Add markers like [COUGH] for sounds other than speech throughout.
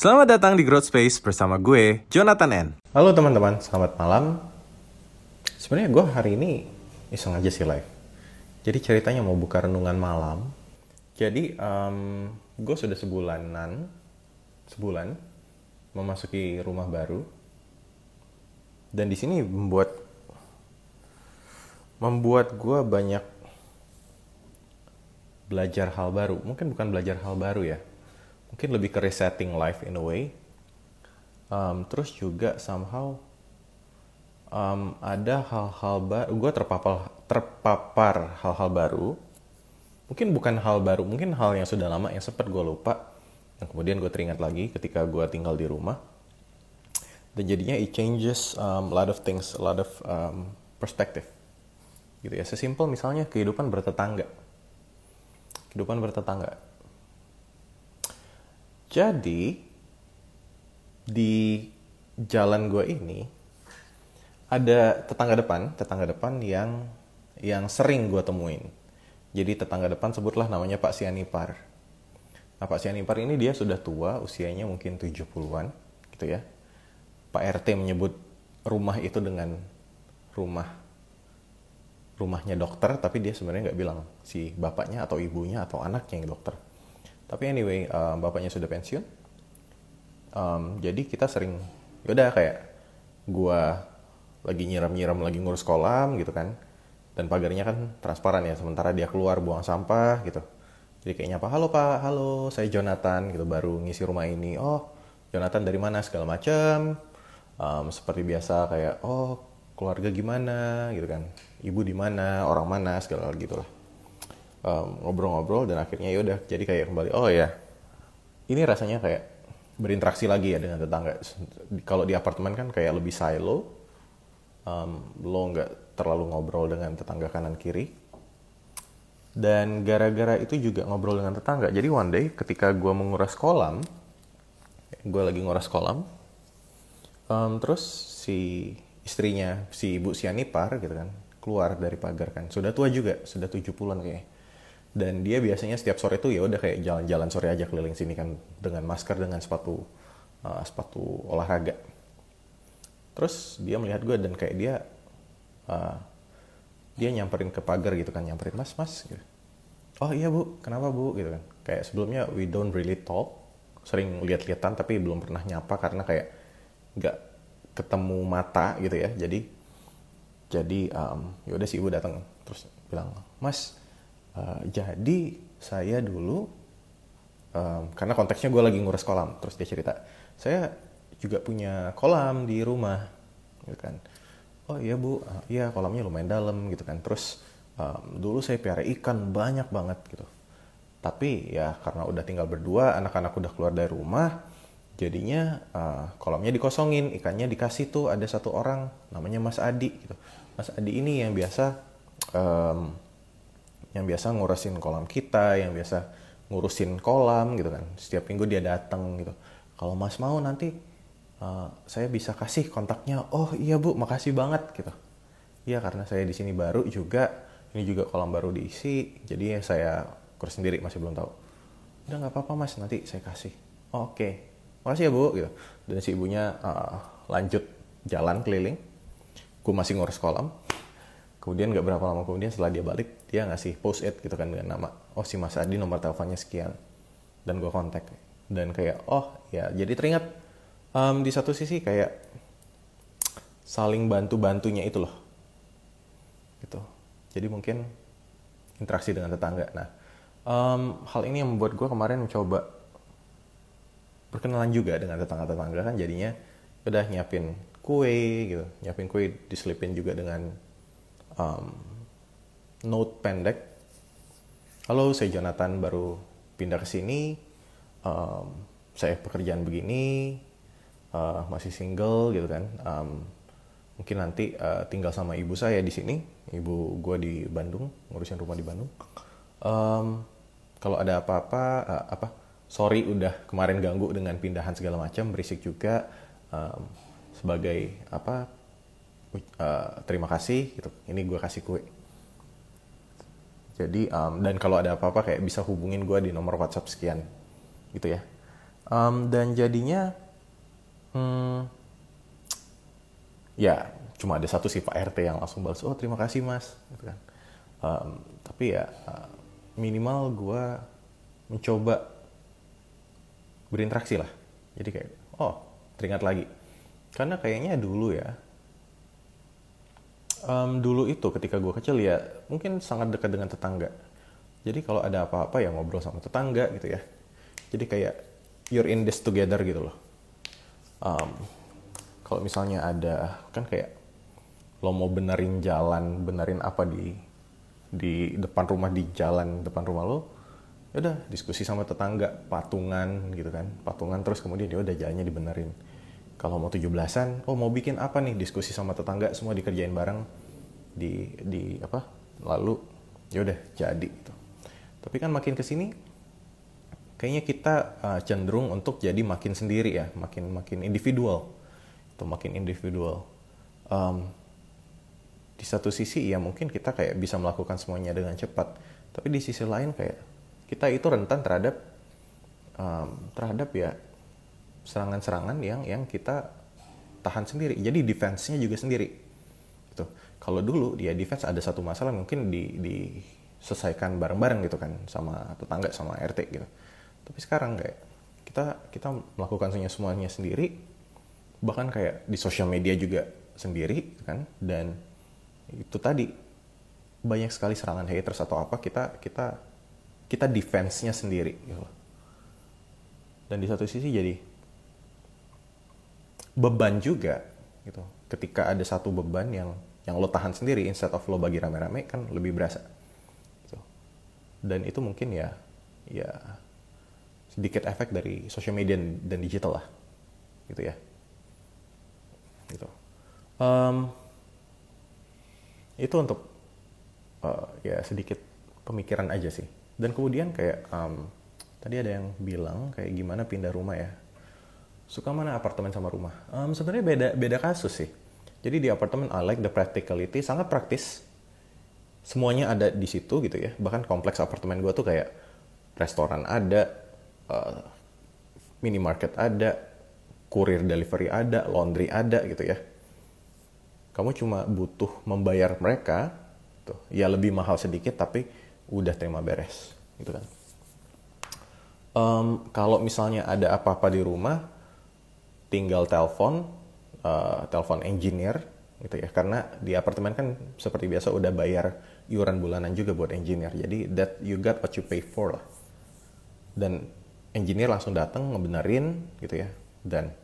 Selamat datang di Growth Space bersama gue, Jonathan N. Halo teman-teman, selamat malam. Sebenarnya gue hari ini iseng aja sih live. Jadi ceritanya mau buka renungan malam. Jadi um, gue sudah sebulanan, sebulan memasuki rumah baru. Dan di sini membuat membuat gue banyak belajar hal baru. Mungkin bukan belajar hal baru ya. Mungkin lebih ke resetting life in a way. Um, terus juga somehow um, ada hal-hal baru. Gue terpapar terpapar hal-hal baru. Mungkin bukan hal baru, mungkin hal yang sudah lama yang sempat gue lupa. Dan kemudian gue teringat lagi ketika gue tinggal di rumah. Dan jadinya it changes um, a lot of things, a lot of um, perspective. Gitu ya. Sesimpel misalnya kehidupan bertetangga kehidupan bertetangga. Jadi di jalan gue ini ada tetangga depan, tetangga depan yang yang sering gue temuin. Jadi tetangga depan sebutlah namanya Pak Sianipar. Nah Pak Sianipar ini dia sudah tua, usianya mungkin 70-an gitu ya. Pak RT menyebut rumah itu dengan rumah rumahnya dokter tapi dia sebenarnya nggak bilang si bapaknya atau ibunya atau anaknya yang dokter tapi anyway um, bapaknya sudah pensiun. Um, jadi kita sering yaudah kayak gua lagi nyiram-nyiram lagi ngurus kolam gitu kan. Dan pagarnya kan transparan ya sementara dia keluar buang sampah gitu. Jadi kayaknya apa halo pak halo saya Jonathan gitu baru ngisi rumah ini. Oh Jonathan dari mana? segala macam um, seperti biasa kayak oh keluarga gimana? gitu kan. Ibu di mana? Orang mana? segala gitulah um, ngobrol-ngobrol dan akhirnya yaudah jadi kayak kembali oh ya ini rasanya kayak berinteraksi lagi ya dengan tetangga. Kalau di apartemen kan kayak lebih silo um, lo nggak terlalu ngobrol dengan tetangga kanan kiri. Dan gara-gara itu juga ngobrol dengan tetangga. Jadi one day ketika gue menguras kolam gue lagi nguras kolam um, terus si istrinya si ibu Sianipar gitu kan keluar dari pagar kan. Sudah tua juga sudah 70-an kayaknya dan dia biasanya setiap sore itu ya udah kayak jalan-jalan sore aja keliling sini kan dengan masker dengan sepatu uh, sepatu olahraga. Terus dia melihat gue dan kayak dia uh, dia nyamperin ke pagar gitu kan nyamperin mas mas gitu. oh iya bu. Kenapa bu? Gitu kan. Kayak sebelumnya we don't really talk sering lihat-lihatan tapi belum pernah nyapa karena kayak nggak ketemu mata gitu ya. Jadi jadi um, ya udah si ibu datang terus bilang mas uh, jadi saya dulu um, karena konteksnya gue lagi ngurus kolam terus dia cerita saya juga punya kolam di rumah gitu kan. Oh iya bu. Uh, iya kolamnya lumayan dalam gitu kan. Terus um, dulu saya piara ikan banyak banget gitu. Tapi ya karena udah tinggal berdua anak-anak udah keluar dari rumah jadinya uh, kolamnya dikosongin ikannya dikasih tuh ada satu orang namanya Mas Adi gitu. Mas Adi ini yang biasa um, yang biasa ngurusin kolam kita yang biasa ngurusin kolam gitu kan. Setiap minggu dia datang gitu. Kalau Mas mau nanti uh, saya bisa kasih kontaknya. Oh iya bu makasih banget gitu. Iya karena saya di sini baru juga. Ini juga kolam baru diisi. Jadi ya saya kurus sendiri masih belum tahu. Udah nggak apa-apa mas. Nanti saya kasih. Oh, oke. Okay makasih ya bu gitu. Dan si ibunya uh, lanjut jalan keliling. Gue masih ngurus kolam. Kemudian gak berapa lama kemudian setelah dia balik dia ngasih post it gitu kan dengan nama oh si Mas Adi nomor teleponnya sekian. Dan gue kontak. Dan kayak oh ya. Jadi teringat um, di satu sisi kayak saling bantu bantunya itu loh. Gitu. Jadi mungkin interaksi dengan tetangga. Nah um, hal ini yang membuat gue kemarin mencoba berkenalan juga dengan tetangga-tetangga kan. Jadinya udah nyiapin kue gitu. Nyiapin kue diselipin juga dengan um, note pendek. Halo saya Jonathan baru pindah ke sini. Um, saya pekerjaan begini uh, masih single gitu kan. Um, mungkin nanti uh, tinggal sama ibu saya di sini. Ibu gue di Bandung ngurusin rumah di Bandung. Um, kalau ada apa-apa uh, apa? Sorry udah kemarin ganggu dengan pindahan segala macam berisik juga. Um, sebagai apa? Uh, terima kasih gitu. Ini gue kasih kue jadi um, dan kalau ada apa-apa kayak bisa hubungin gue di nomor WhatsApp sekian gitu ya. Um, dan jadinya hmm, ya cuma ada satu sih Pak RT yang langsung balas oh terima kasih mas gitu kan. Um, tapi ya uh, minimal gue mencoba berinteraksi lah. Jadi kayak oh teringat lagi. Karena kayaknya dulu ya um, dulu itu ketika gue kecil ya mungkin sangat dekat dengan tetangga. Jadi kalau ada apa-apa ya ngobrol sama tetangga gitu ya. Jadi kayak you're in this together gitu loh. Um, kalau misalnya ada kan kayak lo mau benerin jalan benerin apa di di depan rumah di jalan depan rumah lo ya udah diskusi sama tetangga patungan gitu kan. Patungan terus kemudian dia ya udah jalannya dibenerin kalau mau tujuh belasan oh mau bikin apa nih? Diskusi sama tetangga semua dikerjain bareng. Di di apa? Lalu ya udah jadi gitu. Tapi kan makin ke sini kayaknya kita uh, cenderung untuk jadi makin sendiri ya. Makin makin individual. Atau makin individual. Um, di satu sisi ya mungkin kita kayak bisa melakukan semuanya dengan cepat. Tapi di sisi lain kayak kita itu rentan terhadap um, terhadap ya serangan-serangan yang yang kita tahan sendiri. Jadi defense-nya juga sendiri. Gitu. Kalau dulu dia defense ada satu masalah mungkin di diselesaikan bareng-bareng gitu kan sama tetangga sama RT gitu. Tapi sekarang kayak kita kita melakukan semuanya sendiri. Bahkan kayak di sosial media juga sendiri kan. Dan itu tadi banyak sekali serangan haters atau apa kita kita kita defense-nya sendiri gitu. Dan di satu sisi jadi beban juga gitu. Ketika ada satu beban yang yang lo tahan sendiri instead of lo bagi rame-rame kan lebih berasa. Gitu. Dan itu mungkin ya ya sedikit efek dari social media dan digital lah gitu ya gitu um, itu untuk uh, ya sedikit pemikiran aja sih dan kemudian kayak um, tadi ada yang bilang kayak gimana pindah rumah ya suka mana apartemen sama rumah? Um, sebenarnya beda beda kasus sih. Jadi di apartemen I like the practicality sangat praktis. Semuanya ada di situ gitu ya. Bahkan kompleks apartemen gue tuh kayak restoran ada uh, minimarket ada kurir delivery ada laundry ada gitu ya. Kamu cuma butuh membayar mereka tuh ya lebih mahal sedikit tapi udah terima beres gitu kan. Um, kalau misalnya ada apa-apa di rumah tinggal telepon uh, telepon engineer gitu ya. Karena di apartemen kan seperti biasa udah bayar iuran bulanan juga buat engineer. Jadi that you got what you pay for lah. Dan engineer langsung datang ngebenerin gitu ya. Dan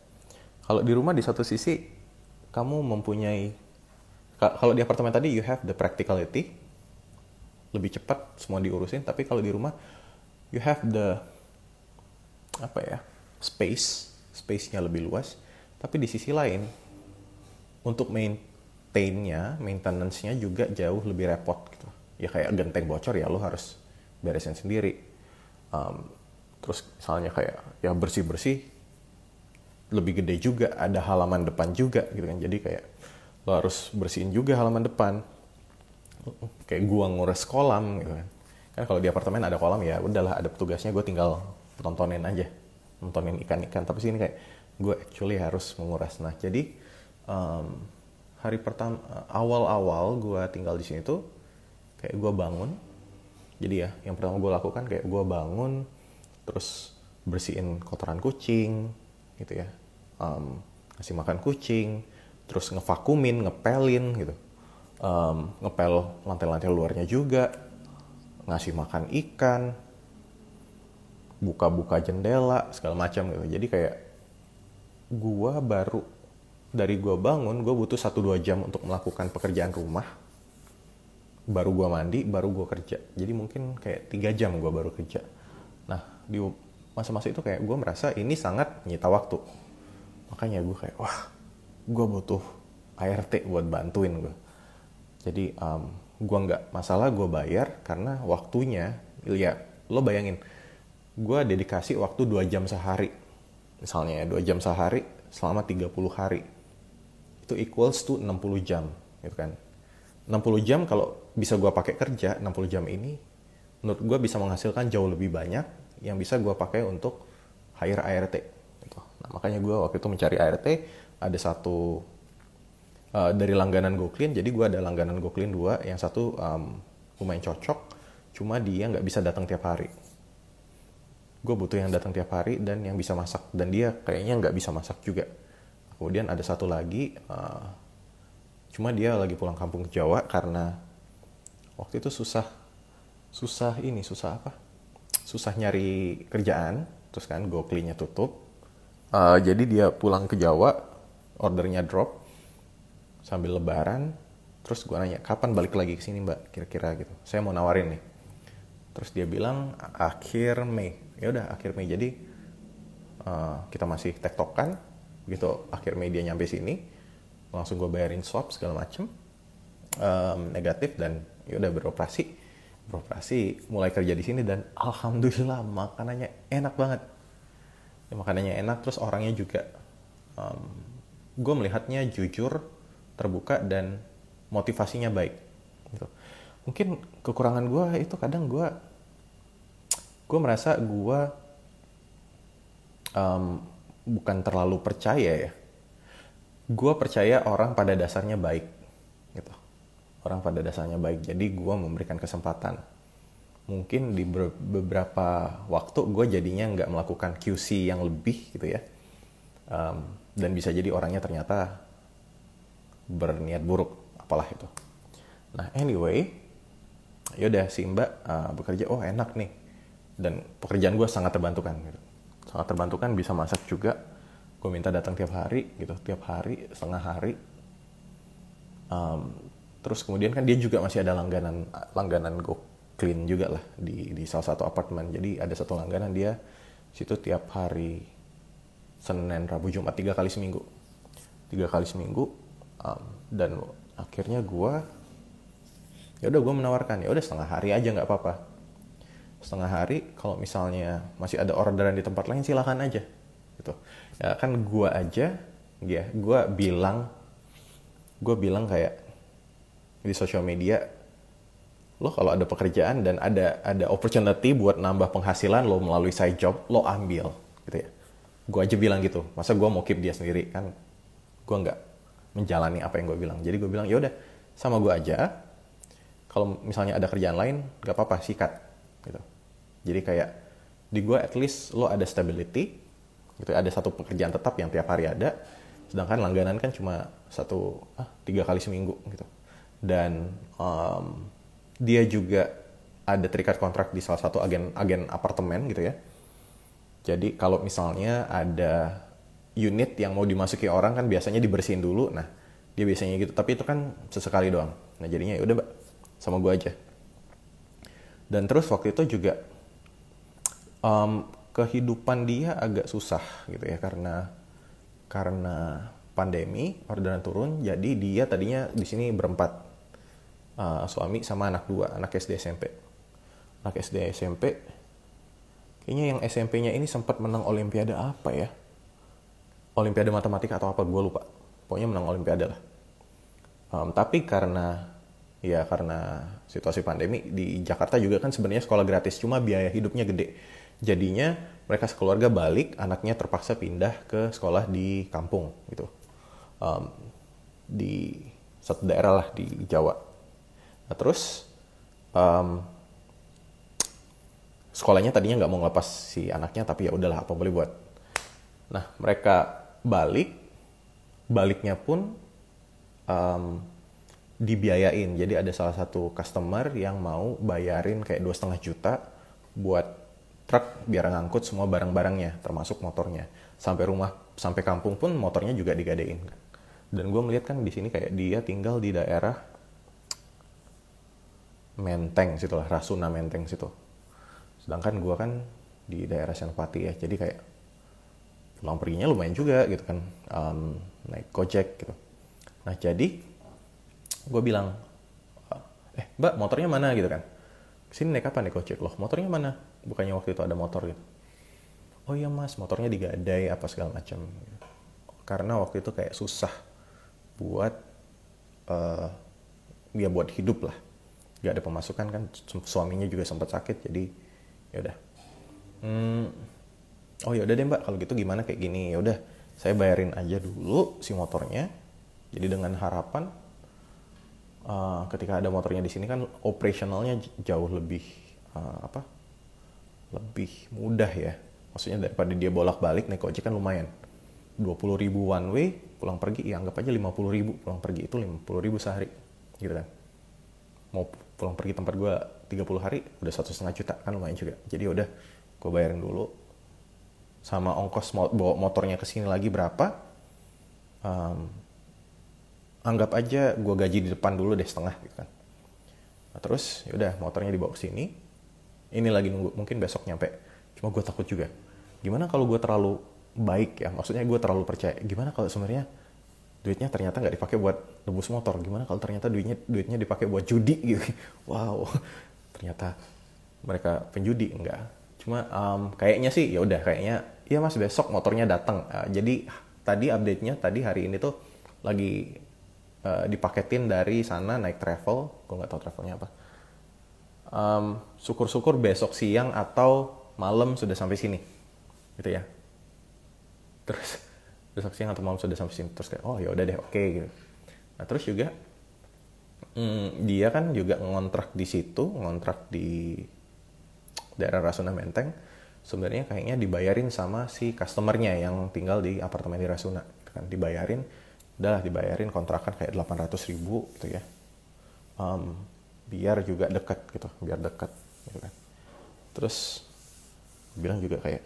kalau di rumah di satu sisi kamu mempunyai kalau di apartemen tadi you have the practicality. Lebih cepat semua diurusin tapi kalau di rumah you have the apa ya space space-nya lebih luas tapi di sisi lain untuk maintain-nya maintenance-nya juga jauh lebih repot gitu. Ya kayak genteng bocor ya lo harus beresin sendiri. Um, terus misalnya kayak ya bersih bersih lebih gede juga ada halaman depan juga gitu kan. Jadi kayak lo harus bersihin juga halaman depan. Kayak gua ngurus kolam gitu kan. Kan kalau di apartemen ada kolam ya udahlah ada petugasnya gue tinggal tontonin aja nontonin ikan-ikan. Tapi sini kayak gue actually harus menguras. Nah jadi um, hari pertama awal-awal gue tinggal di sini tuh kayak gue bangun. Jadi ya yang pertama gue lakukan kayak gue bangun terus bersihin kotoran kucing gitu ya. Um, kasih makan kucing terus ngevakumin, ngepelin gitu. Um, ngepel lantai-lantai luarnya juga, ngasih makan ikan, buka-buka jendela, segala macam gitu. Jadi kayak gua baru dari gua bangun, gua butuh 1-2 jam untuk melakukan pekerjaan rumah. Baru gua mandi, baru gua kerja. Jadi mungkin kayak tiga jam gua baru kerja. Nah, di masa-masa itu kayak gua merasa ini sangat nyita waktu. Makanya gue kayak, wah gue butuh ART buat bantuin gue jadi um, gue nggak masalah gue bayar karena waktunya ya lo bayangin gue dedikasi waktu 2 jam sehari. Misalnya ya 2 jam sehari selama 30 hari. Itu equals to 60 jam gitu kan. 60 jam kalau bisa gue pakai kerja 60 jam ini menurut gue bisa menghasilkan jauh lebih banyak yang bisa gue pakai untuk hire ART gitu. nah makanya gue waktu itu mencari ART ada satu uh, dari langganan GoClean jadi gue ada langganan GoClean dua yang satu um, lumayan cocok cuma dia nggak bisa datang tiap hari gue butuh yang datang tiap hari dan yang bisa masak. Dan dia kayaknya nggak bisa masak juga. Kemudian ada satu lagi uh, cuma dia lagi pulang kampung ke Jawa karena waktu itu susah susah ini susah apa? Susah nyari kerjaan terus kan goklinya tutup. Uh, jadi dia pulang ke Jawa ordernya drop sambil lebaran. Terus gue nanya kapan balik lagi ke sini mbak? Kira-kira gitu. Saya mau nawarin nih. Terus dia bilang akhir Mei ya udah akhir Mei. Jadi uh, kita masih tektokan gitu akhir Mei dia nyampe sini langsung gue bayarin swap segala macem um, negatif dan ya udah beroperasi. Beroperasi mulai kerja di sini dan alhamdulillah makanannya enak banget. Ya, makanannya enak terus orangnya juga um, gue melihatnya jujur terbuka dan motivasinya baik gitu. mungkin kekurangan gue itu kadang gue gue merasa gue um, bukan terlalu percaya ya. Gue percaya orang pada dasarnya baik gitu. Orang pada dasarnya baik jadi gue memberikan kesempatan. Mungkin di beberapa waktu gue jadinya nggak melakukan QC yang lebih gitu ya. Um, dan bisa jadi orangnya ternyata berniat buruk apalah itu. Nah anyway yaudah si mbak uh, bekerja oh enak nih dan pekerjaan gue sangat terbantukan gitu. sangat terbantukan bisa masak juga. Gue minta datang tiap hari gitu. Tiap hari setengah hari. Um, terus kemudian kan dia juga masih ada langganan langganan go clean juga lah di di salah satu apartemen. Jadi ada satu langganan dia situ tiap hari senin rabu jumat tiga kali seminggu. Tiga kali seminggu um, dan akhirnya gue ya udah gue menawarkan ya udah setengah hari aja nggak apa-apa setengah hari kalau misalnya masih ada orderan di tempat lain silahkan aja gitu. Ya kan gue aja ya gue bilang gue bilang kayak di sosial media lo kalau ada pekerjaan dan ada ada opportunity buat nambah penghasilan lo melalui side job lo ambil gitu ya. Gue aja bilang gitu. Masa gue mau keep dia sendiri? Kan gue nggak menjalani apa yang gue bilang. Jadi gue bilang ya udah sama gue aja. Kalau misalnya ada kerjaan lain gak apa-apa sikat gitu jadi kayak di gue at least lo ada stability, gitu ada satu pekerjaan tetap yang tiap hari ada. Sedangkan langganan kan cuma satu ah, tiga kali seminggu gitu. Dan um, dia juga ada terikat kontrak di salah satu agen agen apartemen gitu ya. Jadi kalau misalnya ada unit yang mau dimasuki orang kan biasanya dibersihin dulu. Nah, dia biasanya gitu. Tapi itu kan sesekali doang. Nah, jadinya ya udah, sama gue aja. Dan terus waktu itu juga um, kehidupan dia agak susah gitu ya karena karena pandemi orderan turun jadi dia tadinya di sini berempat. Uh, suami sama anak dua anak SD SMP anak SD SMP kayaknya yang SMP-nya ini sempat menang olimpiade apa ya? Olimpiade matematika atau apa gue lupa. Pokoknya menang olimpiade lah. Um, tapi karena ya karena situasi pandemi di Jakarta juga kan sebenarnya sekolah gratis cuma biaya hidupnya gede Jadinya mereka sekeluarga balik, anaknya terpaksa pindah ke sekolah di kampung gitu, um, di satu daerah lah di Jawa. Nah, terus um, sekolahnya tadinya nggak mau ngelepas si anaknya, tapi ya udahlah apa boleh buat. Nah mereka balik, baliknya pun um, dibiayain. Jadi ada salah satu customer yang mau bayarin kayak dua setengah juta buat truk biar ngangkut semua barang-barangnya termasuk motornya. Sampai rumah sampai kampung pun motornya juga digadein. Dan gue melihat kan di sini kayak dia tinggal di daerah Menteng situ lah Rasuna Menteng situ. Sedangkan gue kan di daerah Senopati ya jadi kayak pulang perginya lumayan juga gitu kan um, naik gojek gitu. Nah jadi gue bilang eh mbak motornya mana? gitu kan. Sini naik apa naik gojek? Loh motornya mana bukannya waktu itu ada motor gitu? Oh iya mas motornya digadai apa segala macam karena waktu itu kayak susah buat uh, ya buat hidup lah. Gak ada pemasukan kan suaminya juga sempat sakit jadi ya udah. Hmm, oh ya udah deh mbak kalau gitu gimana kayak gini? Ya udah saya bayarin aja dulu si motornya. Jadi dengan harapan uh, ketika ada motornya di sini kan operasionalnya jauh lebih uh, apa lebih mudah ya. Maksudnya daripada dia bolak balik naik ojek kan lumayan. 20 ribu one way pulang pergi ya anggap aja 50 ribu. Pulang pergi itu 50 ribu sehari gitu kan. Mau pulang pergi tempat gue 30 hari udah satu setengah juta kan lumayan juga. Jadi ya udah gue bayarin dulu. Sama ongkos bawa motornya ke sini lagi berapa um, anggap aja gue gaji di depan dulu deh setengah gitu kan. Nah, terus ya udah motornya dibawa ke sini ini lagi nunggu mungkin besok nyampe. Cuma gue takut juga. Gimana kalau gue terlalu baik ya? Maksudnya gue terlalu percaya. Gimana kalau sebenarnya duitnya ternyata nggak dipakai buat nebus motor? Gimana kalau ternyata duitnya duitnya dipakai buat judi? Gitu [LAUGHS] wow. Ternyata mereka penjudi? Enggak. Cuma um, kayaknya sih ya udah kayaknya ya mas besok motornya datang. Uh, jadi tadi update nya tadi hari ini tuh lagi uh, dipaketin dari sana naik travel. Gue nggak tahu travelnya apa um, syukur-syukur besok siang atau malam sudah sampai sini gitu ya. Terus [LAUGHS] besok siang atau malam sudah sampai sini terus kayak oh ya udah deh oke okay, gitu. Nah terus juga hmm, dia kan juga ngontrak di situ ngontrak di daerah Rasuna Menteng sebenarnya kayaknya dibayarin sama si customernya yang tinggal di apartemen di Rasuna gitu kan. Dibayarin udah dibayarin kontrakan kayak 800 ribu gitu ya. Um, biar juga dekat gitu biar dekat gitu kan. Terus bilang juga kayak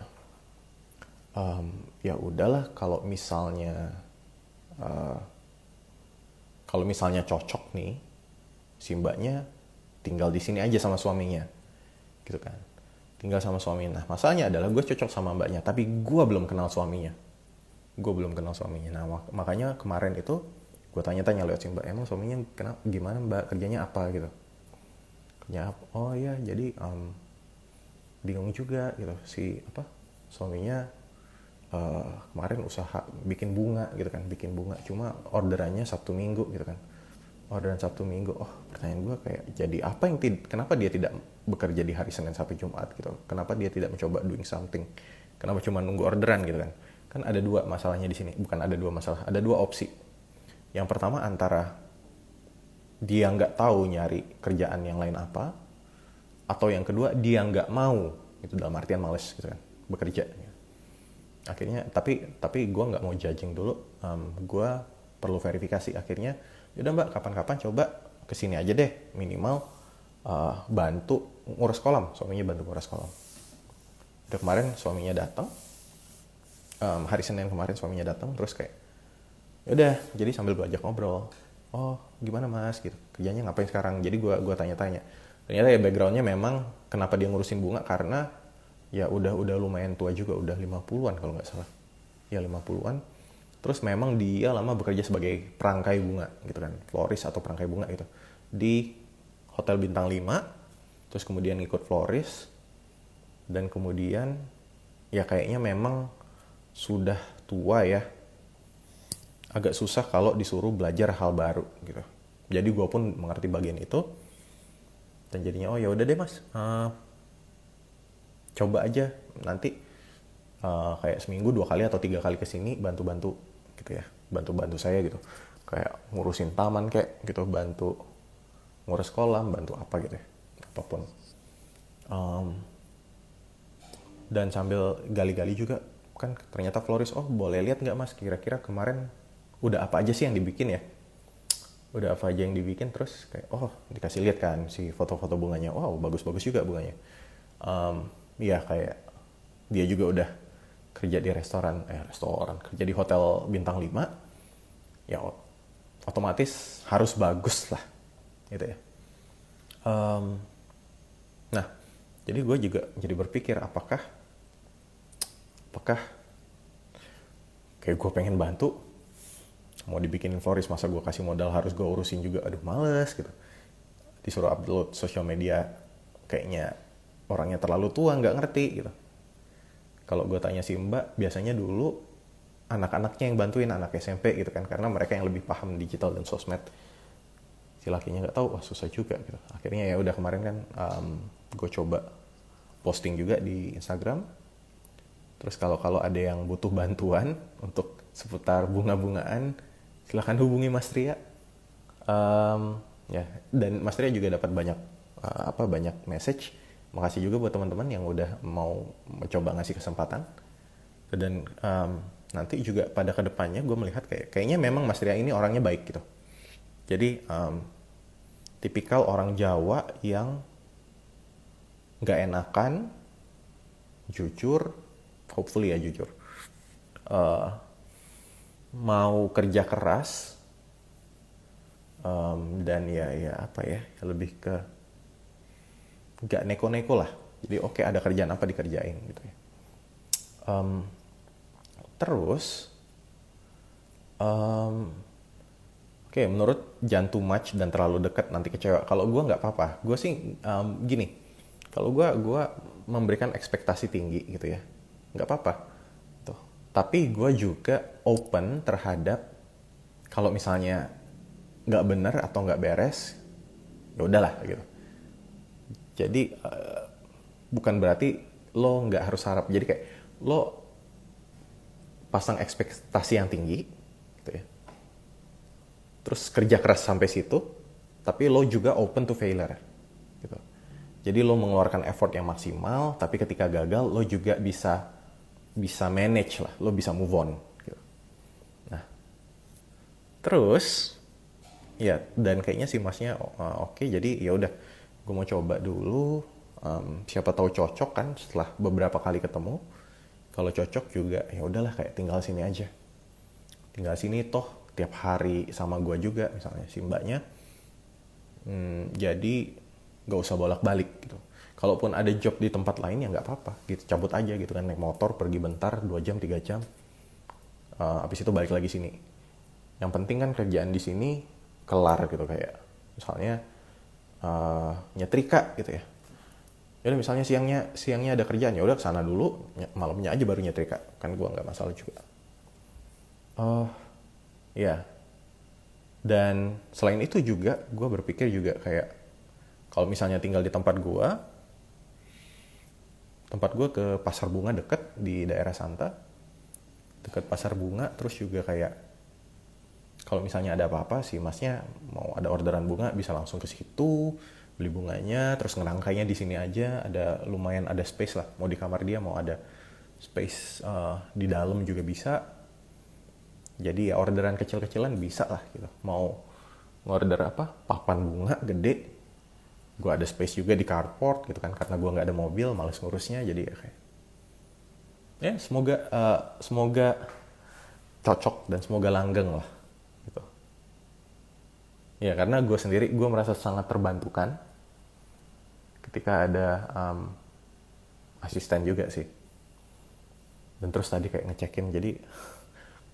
um, ya udahlah kalau misalnya uh, kalau misalnya cocok nih si mbaknya tinggal di sini aja sama suaminya gitu kan. Tinggal sama suaminya nah masalahnya adalah gue cocok sama mbaknya tapi gue belum kenal suaminya. Gue belum kenal suaminya. Nah mak makanya kemarin itu gue tanya-tanya lewat si mbak emang suaminya kenapa gimana mbak kerjanya apa? Gitu apa oh ya jadi um, bingung juga gitu. Si apa suaminya uh, kemarin usaha bikin bunga gitu kan bikin bunga. Cuma orderannya sabtu minggu gitu kan. Orderan sabtu minggu oh pertanyaan gue kayak jadi apa yang kenapa dia tidak bekerja di hari senin sampai jumat gitu? Kenapa dia tidak mencoba doing something? Kenapa cuma nunggu orderan gitu kan? Kan ada dua masalahnya di sini bukan ada dua masalah ada dua opsi. Yang pertama antara dia nggak tahu nyari kerjaan yang lain apa atau yang kedua dia nggak mau itu dalam artian males gitu kan bekerja. Akhirnya tapi tapi gue nggak mau judging dulu um, gue perlu verifikasi. Akhirnya yaudah mbak kapan-kapan coba ke sini aja deh minimal uh, bantu ngurus kolam suaminya bantu ngurus kolam. Udah kemarin suaminya datang um, hari senin kemarin suaminya datang terus kayak yaudah jadi sambil ajak ngobrol oh gimana mas? Gitu. Kerjanya ngapain sekarang? Jadi gue gua tanya-tanya. Ternyata ya backgroundnya memang kenapa dia ngurusin bunga? Karena ya udah udah lumayan tua juga udah 50-an kalau nggak salah. Ya 50-an terus memang dia lama bekerja sebagai perangkai bunga gitu kan. Floris atau perangkai bunga gitu. Di hotel bintang 5 terus kemudian ikut floris dan kemudian ya kayaknya memang sudah tua ya agak susah kalau disuruh belajar hal baru gitu. Jadi gue pun mengerti bagian itu dan jadinya oh ya udah deh mas uh, coba aja. Nanti uh, kayak seminggu dua kali atau tiga kali ke sini bantu-bantu gitu ya. Bantu-bantu saya gitu. Kayak ngurusin taman kayak gitu. Bantu ngurus kolam bantu apa gitu ya. Apa pun. Um, dan sambil gali-gali juga kan ternyata Floris oh boleh lihat nggak mas kira-kira kemarin udah apa aja sih yang dibikin ya? Udah apa aja yang dibikin? Terus kayak oh dikasih lihat kan si foto-foto bunganya. Wow bagus-bagus juga bunganya. Um, ya kayak dia juga udah kerja di restoran eh restoran kerja di hotel bintang 5 ya otomatis harus bagus lah gitu ya. Um, nah jadi gue juga jadi berpikir apakah apakah kayak gue pengen bantu mau dibikinin Floris masa gue kasih modal harus gue urusin juga? Aduh males gitu. Disuruh upload sosial media kayaknya orangnya terlalu tua nggak ngerti gitu. Kalau gue tanya si mbak biasanya dulu anak-anaknya yang bantuin anak SMP gitu kan karena mereka yang lebih paham digital dan sosmed. Si lakinya nggak tahu wah susah juga gitu. Akhirnya ya udah kemarin kan um, gue coba posting juga di Instagram. Terus kalau kalau ada yang butuh bantuan untuk seputar bunga-bungaan, silahkan hubungi Mas Ria. Um, ya dan Mas Ria juga dapat banyak uh, apa banyak message. Makasih juga buat teman-teman yang udah mau mencoba ngasih kesempatan. Dan um, nanti juga pada ke depannya gue melihat kayak kayaknya memang Mas Ria ini orangnya baik gitu. Jadi um, tipikal orang Jawa yang nggak enakan, jujur, hopefully ya jujur uh, mau kerja keras um, dan ya ya apa ya lebih ke nggak neko-neko lah. Jadi oke okay, ada kerjaan apa dikerjain gitu ya. Um, terus um, oke okay, menurut too much dan terlalu dekat nanti kecewa. Kalau gue nggak apa-apa. Gue sih um, gini. Kalau gue gua memberikan ekspektasi tinggi gitu ya. Nggak apa-apa tapi gue juga open terhadap kalau misalnya nggak bener atau nggak beres ya udahlah gitu. Jadi uh, bukan berarti lo nggak harus harap. Jadi kayak lo pasang ekspektasi yang tinggi gitu ya. Terus kerja keras sampai situ tapi lo juga open to failure gitu. Jadi lo mengeluarkan effort yang maksimal tapi ketika gagal lo juga bisa bisa manage lah, lo bisa move on. Gitu. Nah, terus ya dan kayaknya sih masnya uh, oke, okay, jadi ya udah, gue mau coba dulu. Um, siapa tahu cocok kan setelah beberapa kali ketemu. Kalau cocok juga ya udahlah kayak tinggal sini aja. Tinggal sini toh tiap hari sama gue juga misalnya si mbaknya. Hmm, jadi gak usah bolak-balik gitu kalaupun ada job di tempat lain ya nggak apa-apa gitu. Cabut aja gitu kan naik motor pergi bentar dua jam tiga jam. Uh, habis itu balik lagi sini. Yang penting kan kerjaan di sini kelar gitu kayak misalnya uh, nyetrika gitu ya. Ya misalnya siangnya siangnya ada kerjaan ya udah ke sana dulu malamnya aja baru nyetrika kan gua nggak masalah juga. Oh uh, ya. Dan selain itu juga gue berpikir juga kayak kalau misalnya tinggal di tempat gue tempat gue ke pasar bunga deket di daerah Santa. Deket pasar bunga terus juga kayak kalau misalnya ada apa-apa sih masnya mau ada orderan bunga bisa langsung ke situ beli bunganya terus ngerangkainya di sini aja. Ada lumayan ada space lah. Mau di kamar dia mau ada space uh, di dalam juga bisa. Jadi ya orderan kecil-kecilan bisa lah gitu. Mau ngorder apa? Papan bunga gede gue ada space juga di carport gitu kan karena gue nggak ada mobil males ngurusnya jadi ya kayak ya semoga uh, semoga cocok dan semoga langgeng lah gitu. Ya karena gue sendiri gue merasa sangat terbantukan ketika ada um, asisten juga sih. Dan terus tadi kayak ngecekin jadi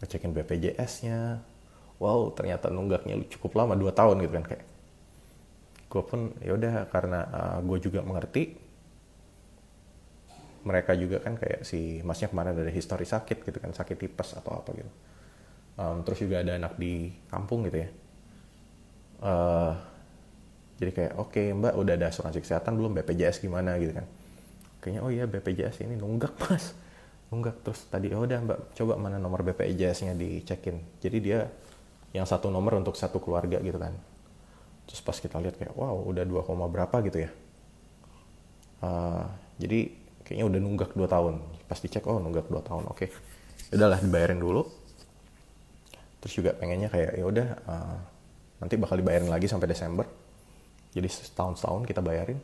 ngecekin BPJS-nya wow ternyata nunggaknya cukup lama 2 tahun gitu kan kayak gue pun ya udah karena uh, eh, gue juga mengerti mereka juga kan kayak si masnya kemarin ada histori sakit gitu kan sakit tipes atau apa gitu. Um, terus juga ada anak di kampung gitu ya. Uh, jadi kayak oke okay, mbak udah ada asuransi kesehatan belum? BPJS gimana? gitu kan. Kayaknya oh iya BPJS ini nunggak [LAUGHS] mas. Nunggak. Terus tadi oh udah mbak coba mana nomor BPJS-nya dicekin. Jadi dia yang satu nomor untuk satu keluarga gitu kan terus pas kita lihat kayak wow udah 2, berapa gitu ya? Uh, jadi kayaknya udah nunggak 2 tahun. Pas dicek oh nunggak 2 tahun oke. Okay. udahlah dibayarin dulu. Terus juga pengennya kayak ya udah uh, nanti bakal dibayarin lagi sampai Desember. Jadi setahun setahun kita bayarin.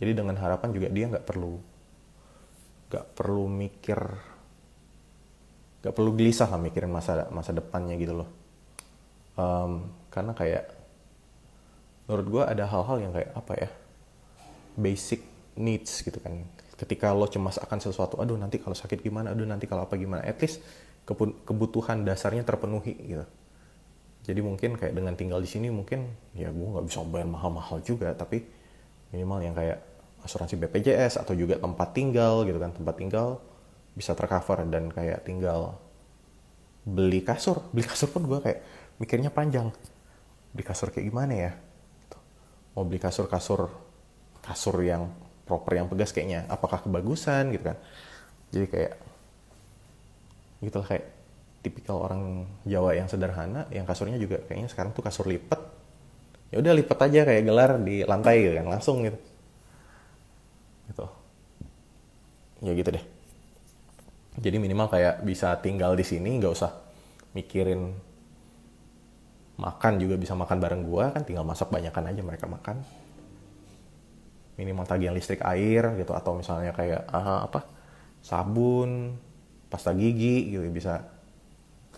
Jadi dengan harapan juga dia nggak perlu nggak perlu mikir nggak perlu gelisah lah mikirin masa masa depannya gitu loh. Um, karena kayak menurut gue ada hal-hal yang kayak apa ya basic needs gitu kan. Ketika lo cemas akan sesuatu aduh nanti kalau sakit gimana? Aduh nanti kalau apa gimana? At least kebutuhan dasarnya terpenuhi gitu. Jadi mungkin kayak dengan tinggal di sini mungkin ya gue nggak bisa bayar mahal-mahal juga tapi minimal yang kayak asuransi BPJS atau juga tempat tinggal gitu kan. Tempat tinggal bisa tercover dan kayak tinggal beli kasur. Beli kasur pun gue kayak mikirnya panjang. Beli kasur kayak gimana ya mau beli kasur-kasur kasur yang proper yang pegas kayaknya. Apakah kebagusan gitu kan? Jadi kayak gitu lah kayak tipikal orang Jawa yang sederhana yang kasurnya juga kayaknya sekarang tuh kasur lipat ya udah lipat aja kayak gelar di lantai gitu kan langsung gitu. Gitu. Ya gitu deh. Jadi minimal kayak bisa tinggal di sini nggak usah mikirin makan juga bisa makan bareng gua kan tinggal masak banyakan aja mereka makan. Minimal tagihan listrik air gitu atau misalnya kayak uh, apa sabun pasta gigi gitu bisa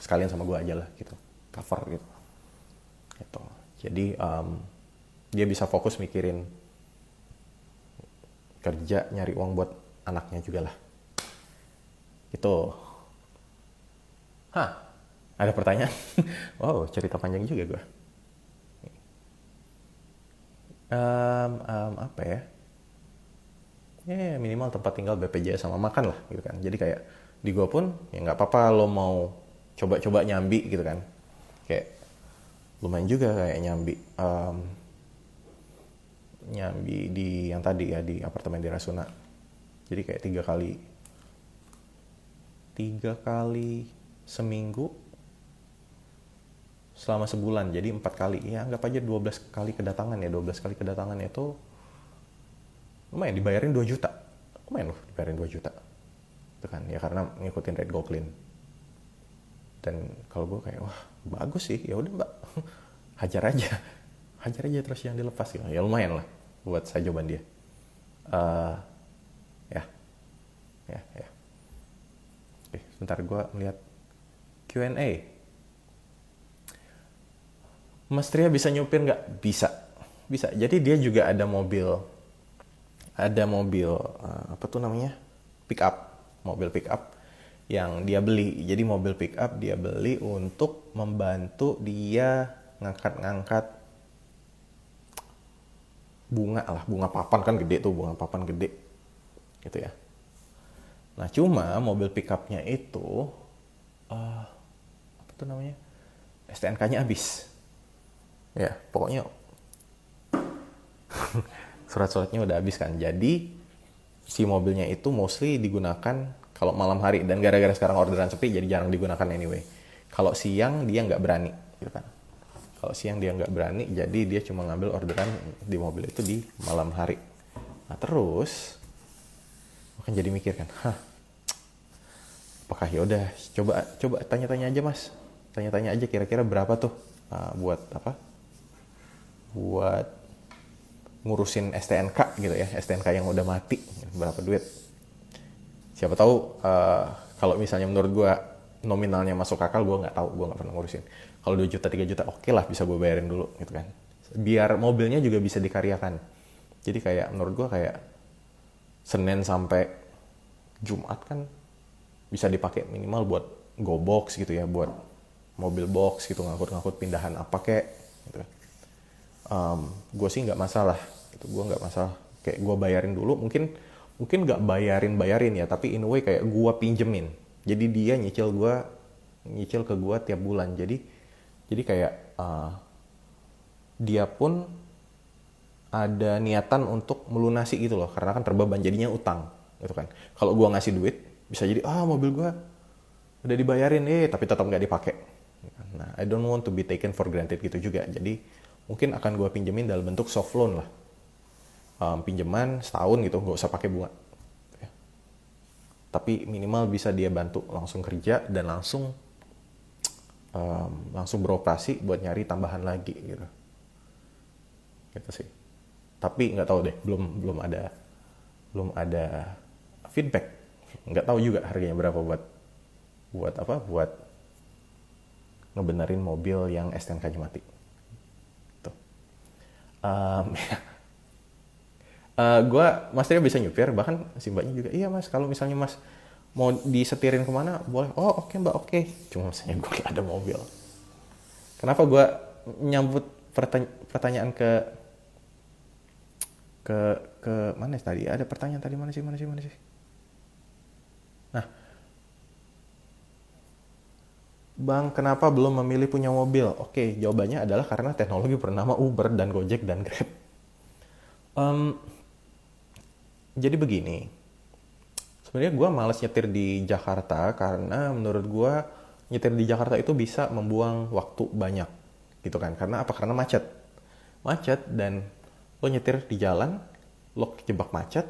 sekalian sama gua aja lah gitu cover gitu. Gitu. Jadi um, dia bisa fokus mikirin kerja nyari uang buat anaknya juga lah. Itu hah ada pertanyaan? [LAUGHS] Wow cerita panjang juga gue um, um, apa ya? Ya yeah, minimal tempat tinggal BPJS sama makan lah gitu kan. Jadi kayak di gue pun ya nggak apa-apa lo mau coba-coba nyambi gitu kan. Kayak lumayan juga kayak nyambi um, nyambi di yang tadi ya di apartemen di Rasuna. Jadi kayak tiga kali tiga kali seminggu selama sebulan jadi empat kali. Ya anggap aja 12 kali kedatangan ya 12 kali kedatangan itu lumayan dibayarin 2 juta. Lumayan loh dibayarin 2 juta. Itu kan ya karena ngikutin rate go clean dan kalau gue kayak wah bagus sih. Ya udah mbak. [LAUGHS] Hajar aja. Hajar aja terus yang dilepas gitu ya lumayan lah buat saya jawaban dia. Uh, ya. Ya ya. Oke sebentar gue melihat Q&A Mas Tria bisa nyupir nggak bisa bisa jadi dia juga ada mobil ada mobil uh, apa tuh namanya pick up mobil pick up yang dia beli. Jadi mobil pick up dia beli untuk membantu dia ngangkat-ngangkat bunga lah, bunga papan kan gede tuh, bunga papan gede. Gitu ya. Nah, cuma mobil pick upnya itu uh, apa tuh namanya? STNK-nya habis. Ya, pokoknya [LAUGHS] surat-suratnya udah habis kan. Jadi si mobilnya itu mostly digunakan kalau malam hari. Dan gara-gara sekarang orderan sepi jadi jarang digunakan anyway. Kalau siang dia nggak berani gitu kan. Kalau siang dia nggak berani jadi dia cuma ngambil orderan di mobil itu di malam hari. Nah terus akan jadi mikir kan hah apakah ya udah coba coba tanya-tanya aja mas. Tanya-tanya aja kira-kira berapa tuh uh, buat apa buat ngurusin STNK gitu ya STNK yang udah mati berapa duit. Siapa tahu uh, kalau misalnya menurut gue nominalnya masuk akal gue nggak tahu gue nggak pernah ngurusin. Kalau 2 juta 3 juta oke okay lah bisa gue bayarin dulu gitu kan. Biar mobilnya juga bisa dikaryakan. Jadi kayak menurut gue kayak Senin sampai Jumat kan bisa dipakai minimal buat go box gitu ya buat mobil box gitu ngangkut-ngangkut pindahan apa kek gitu um, gue sih nggak masalah gitu. Gue nggak masalah. Kayak gue bayarin dulu mungkin mungkin nggak bayarin bayarin ya tapi in a way kayak gua pinjemin. Jadi dia nyicil gua nyicil ke gua tiap bulan. Jadi jadi kayak uh, dia pun ada niatan untuk melunasi gitu loh karena kan terbeban jadinya utang gitu kan. Kalau gua ngasih duit bisa jadi ah mobil gua udah dibayarin eh tapi tetap nggak dipakai. Nah I don't want to be taken for granted gitu juga. Jadi mungkin akan gua pinjemin dalam bentuk soft loan lah. Um, pinjaman setahun gitu nggak usah pakai bunga. Ya. tapi minimal bisa dia bantu langsung kerja dan langsung um, langsung beroperasi buat nyari tambahan lagi gitu. Gitu sih. Tapi nggak tahu deh belum belum ada belum ada feedback. Nggak tahu juga harganya berapa buat buat apa buat ngebenerin mobil yang STNK-nya mati. Um, uh, [LAUGHS] eh, gue Tria bisa nyupir bahkan si mbaknya juga iya mas kalau misalnya mas mau disetirin ke mana boleh. Oh oke okay, mbak oke. Okay. cuma misalnya gue ada mobil. Kenapa gue nyambut pertanya pertanyaan ke ke ke mana tadi? Ada pertanyaan tadi mana sih mana sih mana sih Bang, kenapa belum memilih punya mobil? Oke, jawabannya adalah karena teknologi bernama Uber dan Gojek dan Grab. Um, jadi begini, sebenarnya gue males nyetir di Jakarta karena menurut gue nyetir di Jakarta itu bisa membuang waktu banyak gitu kan? Karena apa? Karena macet. Macet dan lo nyetir di jalan lo kejebak macet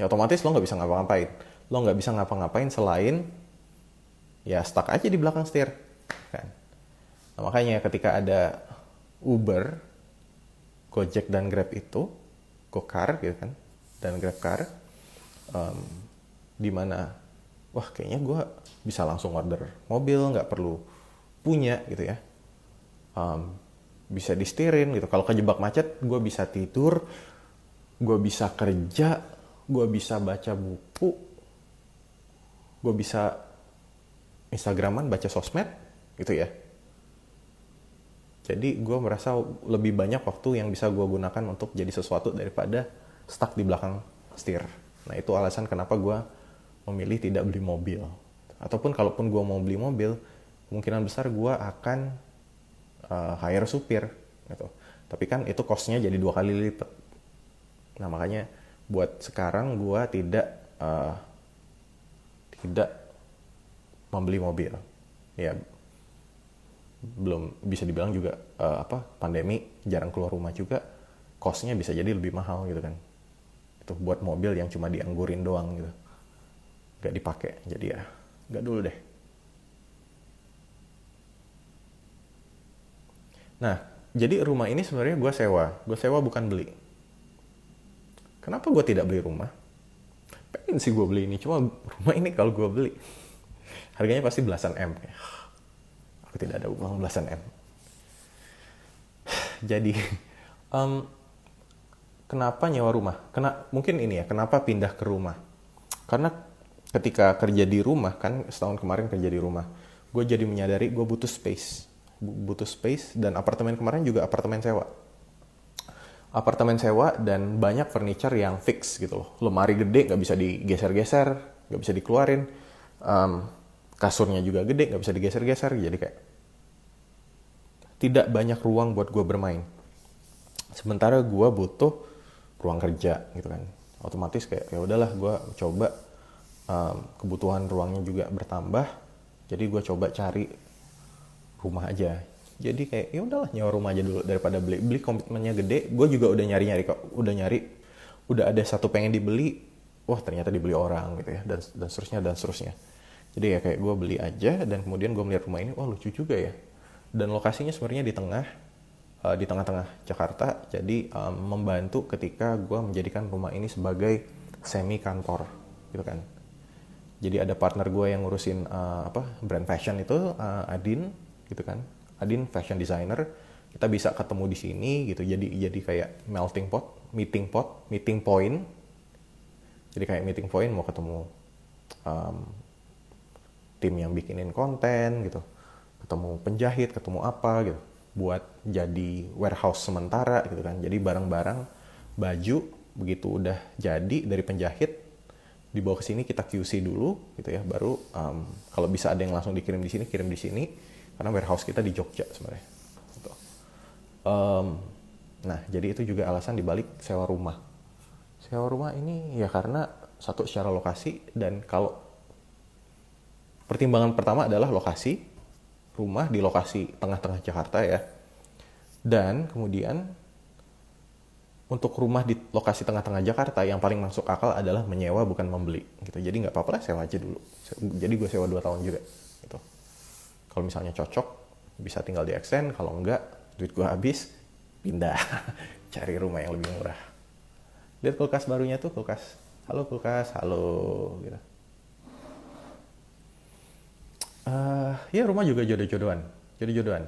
ya otomatis lo nggak bisa ngapa-ngapain. Lo nggak bisa ngapa-ngapain selain ya stuck aja di belakang setir kan? Nah, makanya ketika ada Uber Gojek dan Grab itu GoCar gitu kan dan GrabCar um, di mana wah kayaknya gue bisa langsung order mobil nggak perlu punya gitu ya. Um, bisa disetirin gitu. Kalau kejebak macet gue bisa tidur gue bisa kerja gue bisa baca buku gue bisa instagraman baca sosmed gitu ya jadi gue merasa lebih banyak waktu yang bisa gue gunakan untuk jadi sesuatu daripada stuck di belakang setir. Nah itu alasan kenapa gue memilih tidak beli mobil. Ataupun kalaupun gue mau beli mobil, kemungkinan besar gue akan uh, hire supir. Gitu. Tapi kan itu costnya jadi dua kali lipat. Nah makanya buat sekarang gue tidak uh, tidak membeli mobil. Ya belum bisa dibilang juga uh, apa pandemi jarang keluar rumah juga costnya bisa jadi lebih mahal gitu kan. Itu buat mobil yang cuma dianggurin doang gitu. Nggak dipakai jadi ya nggak dulu deh. Nah jadi rumah ini sebenarnya gue sewa. Gue sewa bukan beli. Kenapa gue tidak beli rumah? Pengen sih gue beli ini cuma rumah ini kalau gue beli harganya pasti belasan m aku tidak ada uang belasan M. [SIGHS] Jadi, [LAUGHS] um, kenapa nyewa rumah? Kena, mungkin ini ya, kenapa pindah ke rumah? Karena ketika kerja di rumah, kan setahun kemarin kerja di rumah, gue jadi menyadari gue butuh space. Butuh space, dan apartemen kemarin juga apartemen sewa. Apartemen sewa dan banyak furniture yang fix gitu loh. Lemari gede, nggak bisa digeser-geser, nggak bisa dikeluarin. Um, kasurnya juga gede nggak bisa digeser-geser jadi kayak tidak banyak ruang buat gue bermain. Sementara gue butuh ruang kerja gitu kan. Otomatis kayak ya udahlah gue coba um, kebutuhan ruangnya juga bertambah jadi gue coba cari rumah aja. Jadi kayak ya udahlah nyawa rumah aja dulu daripada beli. Beli komitmennya gede gue juga udah nyari nyari kok udah nyari udah ada satu pengen dibeli wah ternyata dibeli orang gitu ya dan dan seterusnya dan seterusnya jadi ya kayak gue beli aja dan kemudian gue melihat rumah ini wah lucu juga ya. Dan lokasinya sebenarnya di tengah uh, di tengah-tengah Jakarta. Jadi um, membantu ketika gue menjadikan rumah ini sebagai semi kantor gitu kan. Jadi ada partner gue yang ngurusin uh, apa brand fashion itu uh, Adin gitu kan. Adin fashion designer. Kita bisa ketemu di sini gitu. Jadi jadi kayak melting pot meeting pot meeting point. Jadi kayak meeting point mau ketemu um, tim yang bikinin konten gitu. Ketemu penjahit ketemu apa gitu. Buat jadi warehouse sementara gitu kan. Jadi barang-barang baju begitu udah jadi dari penjahit dibawa ke sini kita QC dulu gitu ya. Baru um, kalau bisa ada yang langsung dikirim di sini kirim di sini. Karena warehouse kita di Jogja sebenarnya. Gitu. um, nah jadi itu juga alasan dibalik sewa rumah. Sewa rumah ini ya karena satu secara lokasi dan kalau Pertimbangan pertama adalah lokasi rumah di lokasi tengah-tengah Jakarta ya. Dan kemudian untuk rumah di lokasi tengah-tengah Jakarta yang paling masuk akal adalah menyewa bukan membeli gitu. Jadi nggak apa-apa lah sewa aja dulu. Jadi gue sewa 2 tahun juga gitu. Kalau misalnya cocok bisa tinggal di extend, kalau enggak duit gue habis pindah [LAUGHS] cari rumah yang lebih murah. Lihat kulkas barunya tuh kulkas. Halo kulkas, halo gitu. Uh, ya rumah juga jodoh-jodohan, jodoh-jodohan.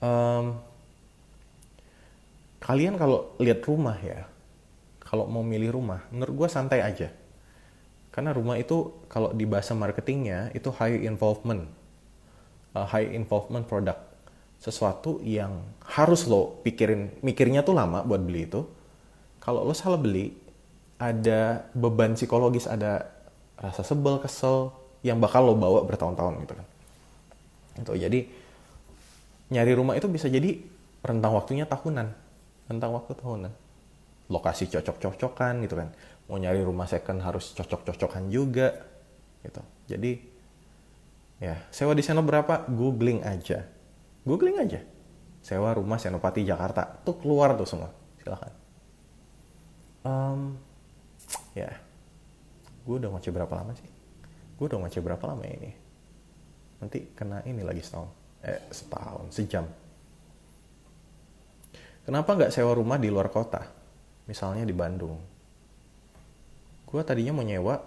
Um, kalian kalau lihat rumah ya, kalau mau milih rumah, menurut gue santai aja. Karena rumah itu kalau di bahasa marketingnya itu high involvement, uh, high involvement product, sesuatu yang harus lo pikirin, mikirnya tuh lama buat beli itu. Kalau lo salah beli, ada beban psikologis, ada rasa sebel, kesel, yang bakal lo bawa bertahun-tahun gitu kan. Itu jadi nyari rumah itu bisa jadi rentang waktunya tahunan rentang waktu tahunan. Lokasi cocok-cocokan gitu kan. Mau nyari rumah second harus cocok-cocokan juga gitu. Jadi ya sewa di sana berapa? Googling aja. Googling aja. Sewa rumah Senopati Jakarta. Tuh keluar tuh semua. Silahkan um, ya. Gue udah ngoceh berapa lama sih gue udah ngoceh berapa lama ya ini? Nanti kena ini lagi setahun. Eh setahun sejam. Kenapa nggak sewa rumah di luar kota? Misalnya di Bandung. Gue tadinya mau nyewa